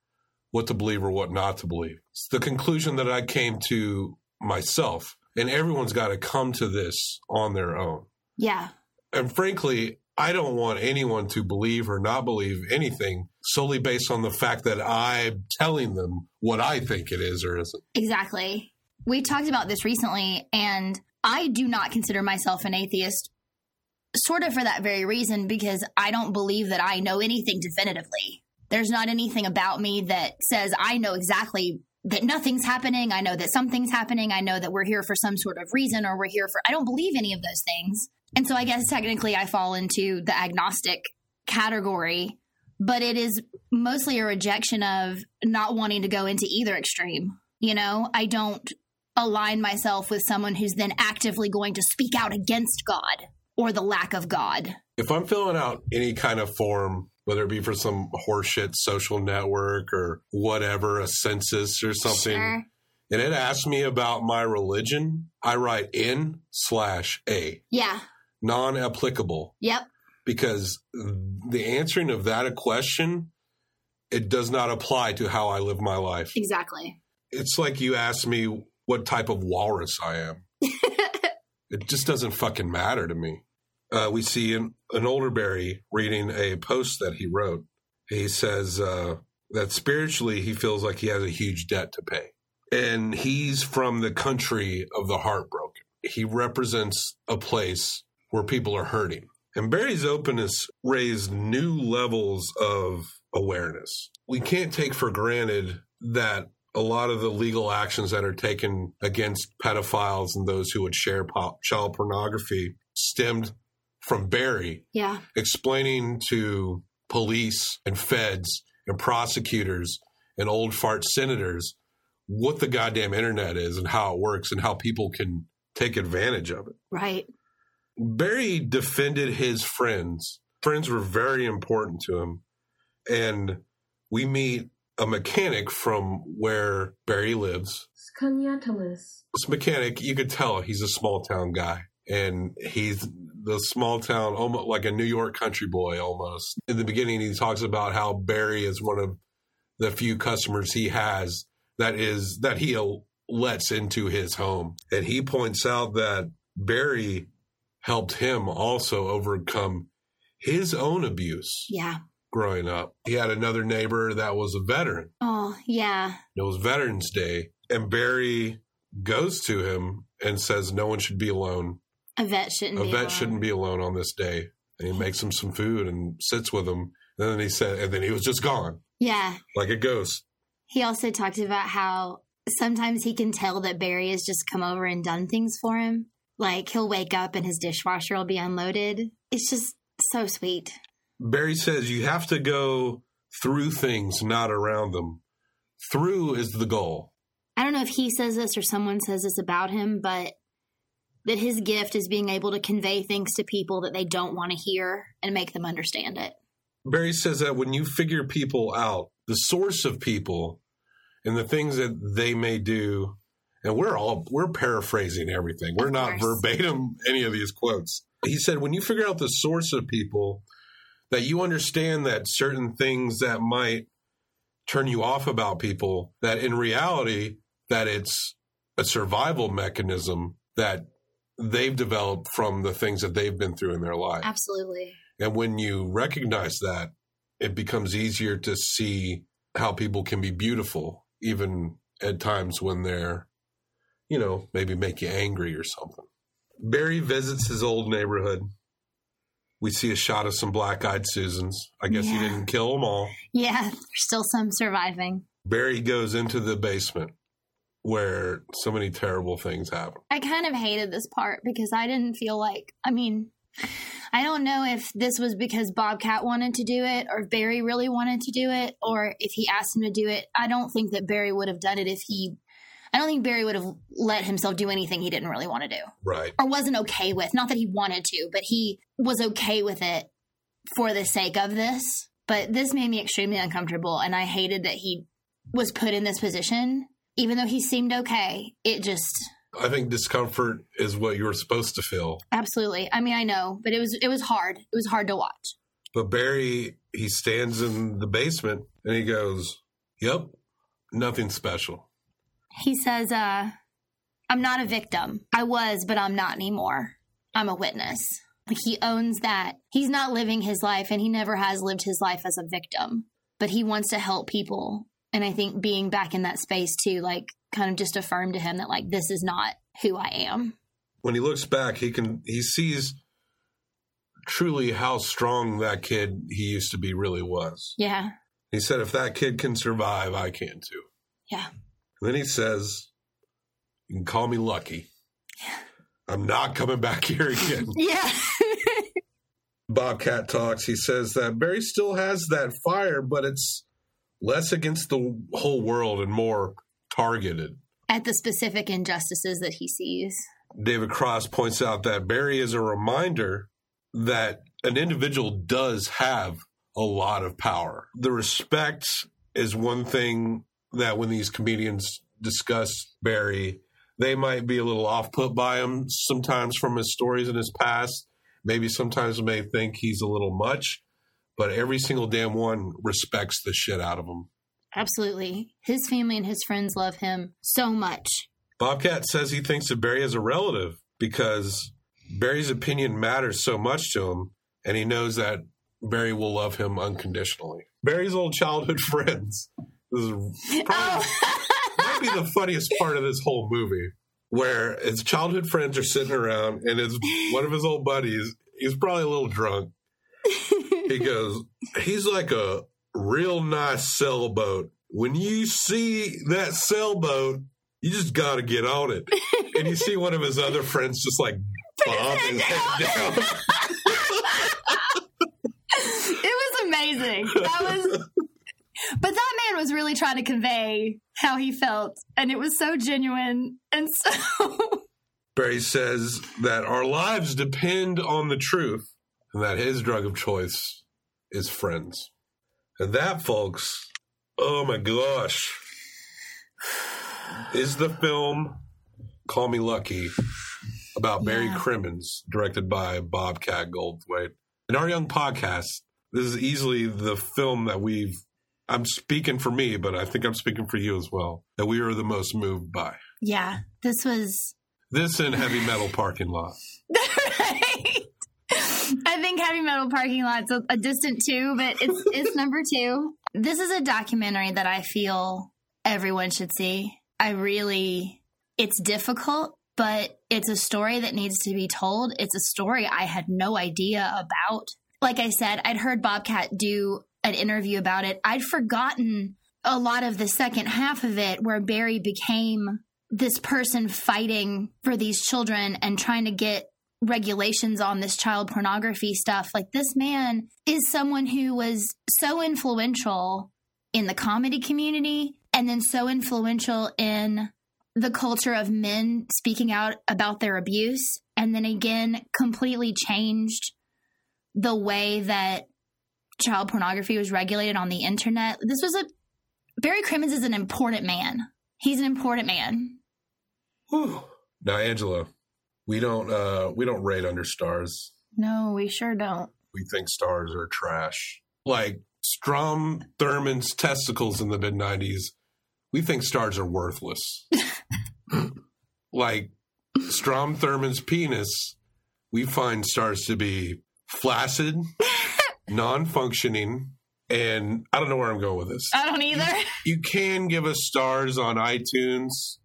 Speaker 1: what to believe or what not to believe. It's the conclusion that I came to myself. And everyone's got to come to this on their own.
Speaker 4: Yeah.
Speaker 1: And frankly, I don't want anyone to believe or not believe anything solely based on the fact that I'm telling them what I think it is or isn't.
Speaker 4: Exactly. We talked about this recently, and I do not consider myself an atheist, sort of for that very reason, because I don't believe that I know anything definitively. There's not anything about me that says I know exactly that nothing's happening. I know that something's happening. I know that we're here for some sort of reason or we're here for, I don't believe any of those things. And so I guess technically I fall into the agnostic category, but it is mostly a rejection of not wanting to go into either extreme. You know, I don't align myself with someone who's then actively going to speak out against God or the lack of God.
Speaker 1: If I'm filling out any kind of form, whether it be for some horseshit social network or whatever, a census or something,
Speaker 4: Sure.
Speaker 1: and it asks me about my religion, I write in slash A,
Speaker 4: Yeah.
Speaker 1: Non applicable,
Speaker 4: Yep.
Speaker 1: because the answering of that question, it does not apply to how I live my life.
Speaker 4: Exactly.
Speaker 1: It's like you ask me what type of walrus I am. it just doesn't fucking matter to me. Uh, we see an, an older Barry reading a post that he wrote. He says uh, that spiritually he feels like he has a huge debt to pay. And he's from the country of the heartbroken. He represents a place where people are hurting. And Barry's openness raised new levels of awareness. We can't take for granted that a lot of the legal actions that are taken against pedophiles and those who would share pop, child pornography stemmed from Barry
Speaker 4: Yeah.
Speaker 1: explaining to police and feds and prosecutors and old fart senators what the goddamn internet is and how it works and how people can take advantage of it.
Speaker 4: Right.
Speaker 1: Barry defended his friends. Friends were very important to him. And we meet a mechanic from where Barry lives.
Speaker 6: Skaneateles.
Speaker 1: This mechanic, you could tell he's a small town guy. And he's the small town, almost like a New York country boy almost. In the beginning, he talks about how Barry is one of the few customers he has that is that he lets into his home. And he points out that Barry helped him also overcome his own abuse
Speaker 4: Yeah.
Speaker 1: growing up. He had another neighbor that was a veteran.
Speaker 4: Oh, yeah.
Speaker 1: It was Veterans Day, and Barry goes to him and says, "No one should be alone.
Speaker 4: A vet shouldn't
Speaker 1: A
Speaker 4: be.
Speaker 1: vet
Speaker 4: alone.
Speaker 1: shouldn't be alone on this day." And he makes him some food and sits with him. And then he said, and then he was just gone
Speaker 4: Yeah.
Speaker 1: like a ghost.
Speaker 4: He also talked about how sometimes he can tell that Barry has just come over and done things for him. Like he'll wake up and his dishwasher will be unloaded. It's just so sweet.
Speaker 1: Barry says you have to go through things, not around them. Through is the goal.
Speaker 4: I don't know if he says this or someone says this about him, but that his gift is being able to convey things to people that they don't want to hear and make them understand it.
Speaker 1: Barry says that when you figure people out, the source of people and the things that they may do, and we're all we're paraphrasing everything. We're not verbatim any of these quotes. He said when you figure out the source of people, that you understand that certain things that might turn you off about people, that in reality that it's a survival mechanism that they've developed from the things that they've been through in their life.
Speaker 4: Absolutely.
Speaker 1: And when you recognize that, it becomes easier to see how people can be beautiful, even at times when they're, you know, maybe make you angry or something. Barry visits his old neighborhood. We see a shot of some black eyed Susans. I guess he didn't kill them all.
Speaker 4: Yeah, there's still some surviving.
Speaker 1: Barry goes into the basement where so many terrible things happen.
Speaker 4: I kind of hated this part because I didn't feel like, I mean, I don't know if this was because Bobcat wanted to do it or Barry really wanted to do it or if he asked him to do it. I don't think that Barry would have done it if he, I don't think Barry would have let himself do anything he didn't really want to do
Speaker 1: Right.
Speaker 4: or wasn't okay with. Not that he wanted to, but he was okay with it for the sake of this. But this made me extremely uncomfortable and I hated that he was put in this position. Even though he seemed okay, it just
Speaker 1: I think discomfort is what you're supposed to feel.
Speaker 4: Absolutely. I mean, I know, but it was it was hard. It was hard to watch.
Speaker 1: But Barry, he stands in the basement and he goes, Yep, Nothing special.
Speaker 4: He says, uh, I'm not a victim. I was, but I'm not anymore. I'm a witness. He owns that. He's not living his life and he never has lived his life as a victim, but he wants to help people. And I think being back in that space too, like kind of just affirmed to him that like this is not who I am.
Speaker 1: When he looks back, he can he sees truly how strong that kid he used to be really was.
Speaker 4: Yeah.
Speaker 1: He said, if that kid can survive, I can too.
Speaker 4: Yeah.
Speaker 1: And then he says, You can call me lucky. I'm not coming back here again.
Speaker 4: Yeah.
Speaker 1: Bobcat talks. He says that Barry still has that fire, but it's less against the whole world and more targeted.
Speaker 4: At the specific injustices that he sees.
Speaker 1: David Cross points out that Barry is a reminder that an individual does have a lot of power. The respect is one thing that when these comedians discuss Barry, they might be a little off put by him sometimes from his stories in his past. Maybe sometimes they may think he's a little much, but every single damn one respects the shit out of him.
Speaker 4: Absolutely. His family and his friends love him so much.
Speaker 1: Bobcat says he thinks of Barry as a relative because Barry's opinion matters so much to him, and he knows that Barry will love him unconditionally. Barry's old childhood friends. This is oh. probably, might be the funniest part of this whole movie, where his childhood friends are sitting around, and his one of his old buddies. He's probably a little drunk. He goes, "He's like a real nice sailboat. When you see that sailboat, you just got to get on it." And you see one of his other friends just like bob his head down.
Speaker 4: it was amazing. That was But that man was really trying to convey how he felt and it was so genuine and so
Speaker 1: Barry says that our lives depend on the truth and that his drug of choice is friends. And that, folks, oh my gosh, is the film Call Me Lucky about Barry
Speaker 4: Yeah.
Speaker 1: Crimmins, directed by Bobcat Goldthwait. In our young podcast, this is easily the film that we've, I'm speaking for me, but I think I'm speaking for you as well, that we were the most moved by.
Speaker 4: Yeah, this was
Speaker 1: This and Heavy Metal Parking Lot.
Speaker 4: right. I think heavy metal parking lot's a, a distant two, but it's it's number two. This is a documentary that I feel everyone should see. I really, it's difficult, but it's a story that needs to be told. It's a story I had no idea about. Like I said, I'd heard Bobcat do an interview about it. I'd forgotten a lot of the second half of it where Barry became this person fighting for these children and trying to get regulations on this child pornography stuff. Like this man is someone who was so influential in the comedy community and then so influential in the culture of men speaking out about their abuse and then again completely changed the way that child pornography was regulated on the internet. This was a Barry Crimmins is an important man. He's an important man.
Speaker 1: Whew. Now, Angela, we don't uh, we don't rate under stars.
Speaker 4: No, we sure don't.
Speaker 1: We think stars are trash. Like Strom Thurmond's testicles in the mid '90s, we think stars are worthless. like Strom Thurmond's penis, we find stars to be flaccid, non-functioning, and I don't know where I'm going with this.
Speaker 4: I don't either.
Speaker 1: you can give us stars on iTunes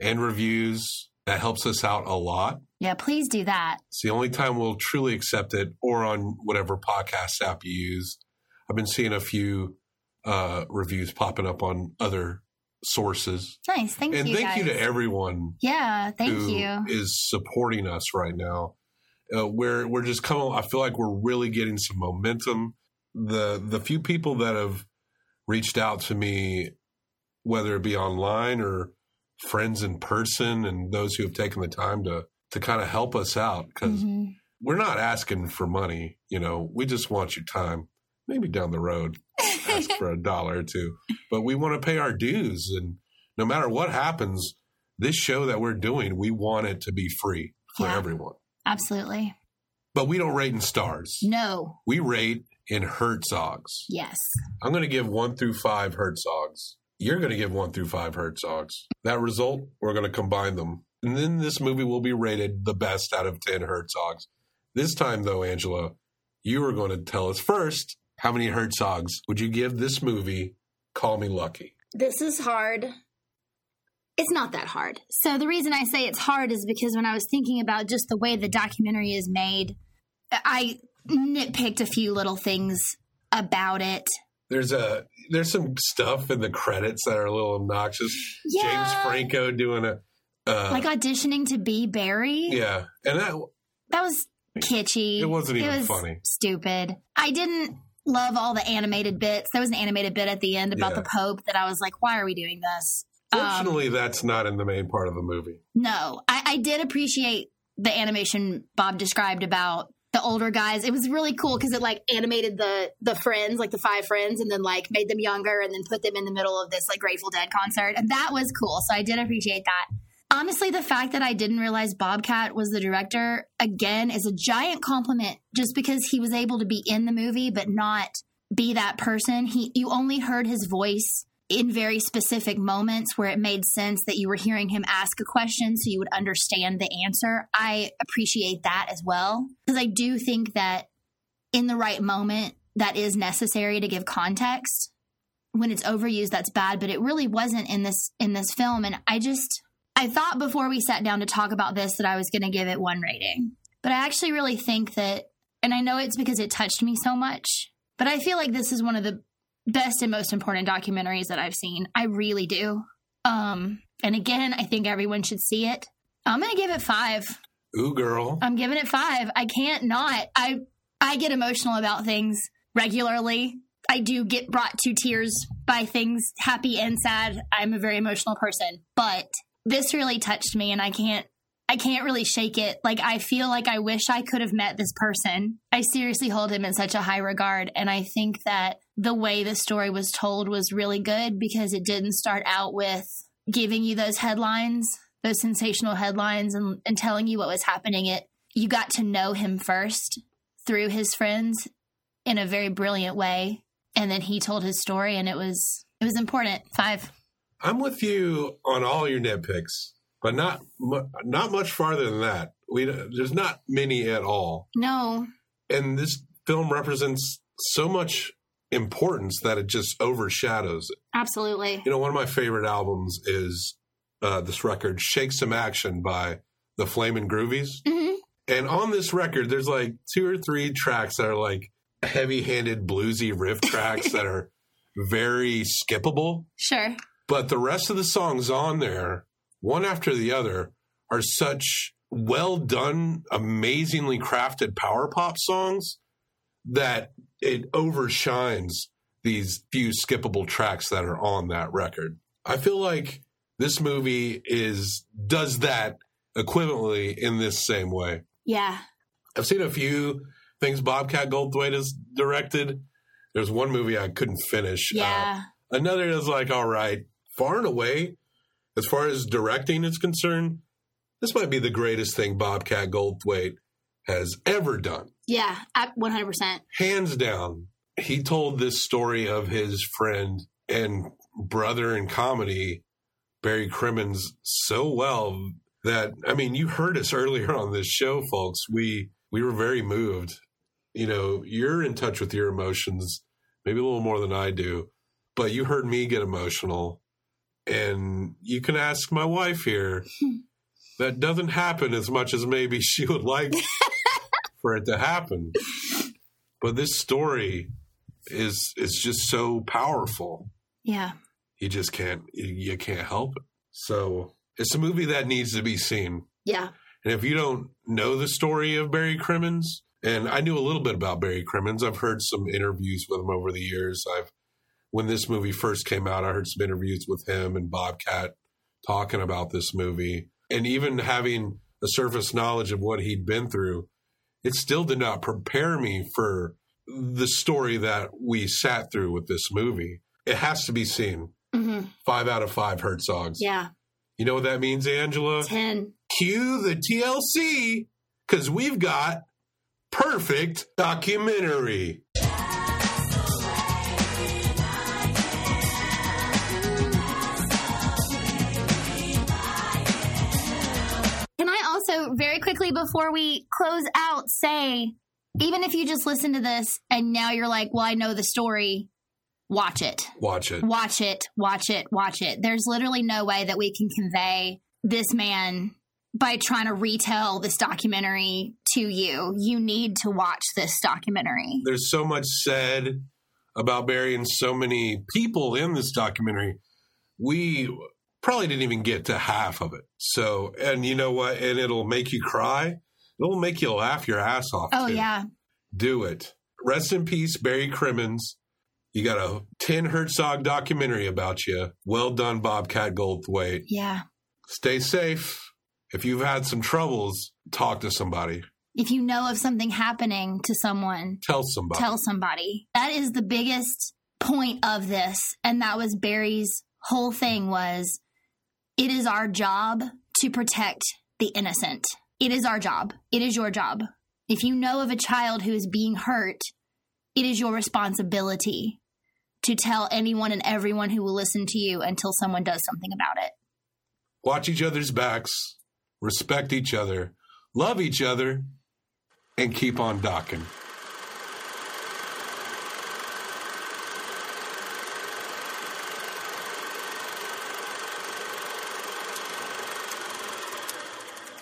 Speaker 1: and reviews. That helps us out a lot.
Speaker 4: Yeah, please do that.
Speaker 1: It's the only time we'll truly accept it, or on whatever podcast app you use. I've been seeing a few uh, reviews popping up on other sources.
Speaker 4: Nice. Thank
Speaker 1: and
Speaker 4: you.
Speaker 1: And thank you to everyone
Speaker 4: Yeah, thank
Speaker 1: who
Speaker 4: you.
Speaker 1: is supporting us right now. Uh, we're we're just coming. I feel like we're really getting some momentum. The the few people that have reached out to me, whether it be online or friends in person, and those who have taken the time to to kind of help us out, because
Speaker 4: Mhm.
Speaker 1: we're not asking for money. You know, we just want your time. Maybe down the road, ask for a dollar or two, but we want to pay our dues. And no matter what happens, this show that we're doing, we want it to be free for
Speaker 4: Yeah.
Speaker 1: everyone.
Speaker 4: Absolutely.
Speaker 1: But we don't rate in stars.
Speaker 4: No.
Speaker 1: We rate in Herzogs.
Speaker 4: Yes.
Speaker 1: I'm going to give one through five Herzogs. You're going to give one through five Herzogs. That result, we're going to combine them. And then this movie will be rated the best out of 10 Herzogs. This time, though, Angela, you are going to tell us first how many Herzogs would you give this movie, Call Me Lucky?
Speaker 4: This is hard. It's not that hard. So the reason I say it's hard is because when I was thinking about just the way the documentary is made, I nitpicked a few little things about it.
Speaker 1: There's a there's some stuff in the credits that are a little obnoxious.
Speaker 4: Yeah.
Speaker 1: James Franco doing a uh,
Speaker 4: Like auditioning to be Barry.
Speaker 1: yeah, and that
Speaker 4: That was kitschy.
Speaker 1: It wasn't even
Speaker 4: was
Speaker 1: funny.
Speaker 4: Stupid. I didn't love all the animated bits. There was an animated bit at the end about
Speaker 1: Yeah.
Speaker 4: the Pope that I was like, why are we doing this? Um,
Speaker 1: fortunately that's not in the main part of the movie.
Speaker 4: No, I, I did appreciate the animation Bob described about the older guys. It was really cool because it like animated the the friends, like the five friends, and then like made them younger and then put them in the middle of this like Grateful Dead concert. And that was cool. So I did appreciate that. Honestly, the fact that I didn't realize Bobcat was the director again is a giant compliment just because he was able to be in the movie but not be that person. He you only heard his voice in very specific moments where it made sense that you were hearing him ask a question so you would understand the answer. I appreciate that as well because I do think that in the right moment that is necessary to give context. When it's overused that's bad, but it really wasn't in this in this film and I just I thought before we sat down to talk about this that I was going to give it one rating. But I actually really think that and I know it's because it touched me so much, but I feel like this is one of the best and most important documentaries that I've seen. I really do. Um, and again, I think everyone should see it. I'm gonna give it five.
Speaker 1: Ooh, girl.
Speaker 4: I'm giving it five. I can't not. I I get emotional about things regularly. I do get brought to tears by things, happy and sad. I'm a very emotional person, but this really touched me, and I can't. I can't really shake it. Like, I feel like I wish I could have met this person. I seriously hold him in such a high regard. And I think that the way the story was told was really good because it didn't start out with giving you those headlines, those sensational headlines, and, and telling you what was happening. It you got to know him first through his friends in a very brilliant way, and then he told his story, and it was it was important. Five.
Speaker 1: I'm with you on all your nitpicks, but not not much farther than that. We there's not many at all,
Speaker 4: No,
Speaker 1: and this film represents so much importance that it just overshadows it.
Speaker 4: absolutely.
Speaker 1: You know, one of my favorite albums is uh, this record, "Shake Some Action" by the Flamin' Groovies,
Speaker 4: hmm
Speaker 1: and on this record, there's like two or three tracks that are like heavy-handed bluesy riff tracks that are very skippable.
Speaker 4: Sure.
Speaker 1: but the rest of the songs on there, one after the other, are such well done, amazingly crafted power pop songs that it overshines these few skippable tracks that are on that record. I feel like this movie is does that equivalently in this same way.
Speaker 4: Yeah.
Speaker 1: I've seen a few things Bobcat Goldthwait has directed. There's one movie I couldn't finish. Uh,
Speaker 4: Yeah.
Speaker 1: Another is like, all right, far and away, as far as directing is concerned, this might be the greatest thing Bobcat Goldthwait has ever done.
Speaker 4: Yeah. At 100%.
Speaker 1: Hands down. He told this story of his friend and brother in comedy, Barry Crimmins, so well that I mean, you heard us earlier on this show, folks. We we were very moved. You know, you're in touch with your emotions, maybe a little more than I do, but you heard me get emotional. And you can ask my wife here. that doesn't happen as much as maybe she would like for it to happen. But this story is is just so powerful.
Speaker 4: Yeah.
Speaker 1: You just can't you, can't help it. So it's a movie that needs to be seen.
Speaker 4: Yeah.
Speaker 1: And if you don't know the story of Barry Crimmins, and I knew a little bit about Barry Crimmins, I've heard some interviews with him over the years. I've when this movie first came out, I heard some interviews with him and Bobcat talking about this movie. And even having a surface knowledge of what he'd been through, it still did not prepare me for the story that we sat through with this movie. It has to be seen.
Speaker 4: hmm
Speaker 1: Five out of five Herzogs.
Speaker 4: Yeah.
Speaker 1: You know what that means, Angela?
Speaker 4: 10.
Speaker 1: Cue the TLC because we've got perfect documentary.
Speaker 4: Very quickly before we close out say, even if you just listen to this and now you're like, well, I know the story, watch it.
Speaker 1: Watch it.
Speaker 4: Watch it, watch it, watch it. There's literally no way that we can convey this man by trying to retell this documentary to you. You need to watch this documentary.
Speaker 1: There's so much said about Barry and so many people in this documentary. We probably didn't even get to half of it. So, and you know what? And it'll make you cry. It'll make you laugh your ass off.
Speaker 4: Oh,
Speaker 1: too.
Speaker 4: yeah.
Speaker 1: Do it. Rest in peace, Barry Crimmins. You got a 10 Herzog documentary about you. Well done, Bobcat Goldthwait.
Speaker 4: Yeah.
Speaker 1: Stay safe. If you've had some troubles, talk to somebody.
Speaker 4: If you know of something happening to someone,
Speaker 1: Tell somebody.
Speaker 4: tell somebody. That is the biggest point of this. And that was Barry's whole thing was it is our job to protect the innocent. It is our job. It is your job. If you know of a child who is being hurt, it is your responsibility to tell anyone and everyone who will listen to you until someone does something about it.
Speaker 1: Watch each other's backs, respect each other, love each other, and keep on docking.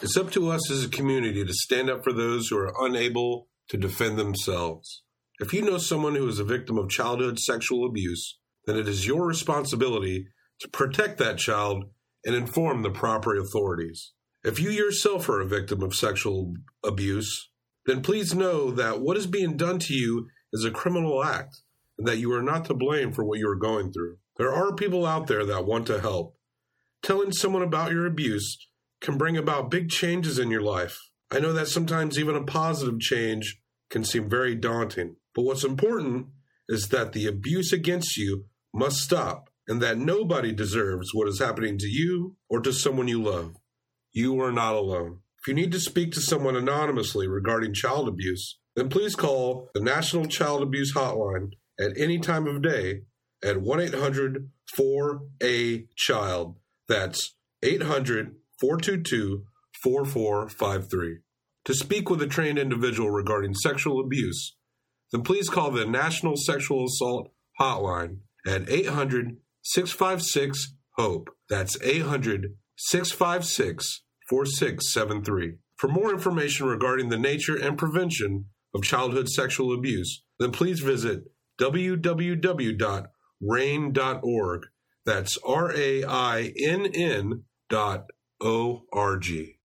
Speaker 1: It's up to us as a community to stand up for those who are unable to defend themselves. If you know someone who is a victim of childhood sexual abuse, then it is your responsibility to protect that child and inform the proper authorities. If you yourself are a victim of sexual abuse, then please know that what is being done to you is a criminal act and that you are not to blame for what you are going through. There are people out there that want to help. Telling someone about your abuse can bring about big changes in your life. I know that sometimes even a positive change can seem very daunting, but what's important is that the abuse against you must stop and that nobody deserves what is happening to you or to someone you love. You are not alone. If you need to speak to someone anonymously regarding child abuse, then please call the National Child Abuse Hotline at any time of day at 1 800 4A Child. That's 800 422 4453. To speak with a trained individual regarding sexual abuse, then please call the National Sexual Assault Hotline at 800 656 HOPE. That's 800 656 4673. For more information regarding the nature and prevention of childhood sexual abuse, then please visit www.rainn.org. That's R A I N N dot O R G.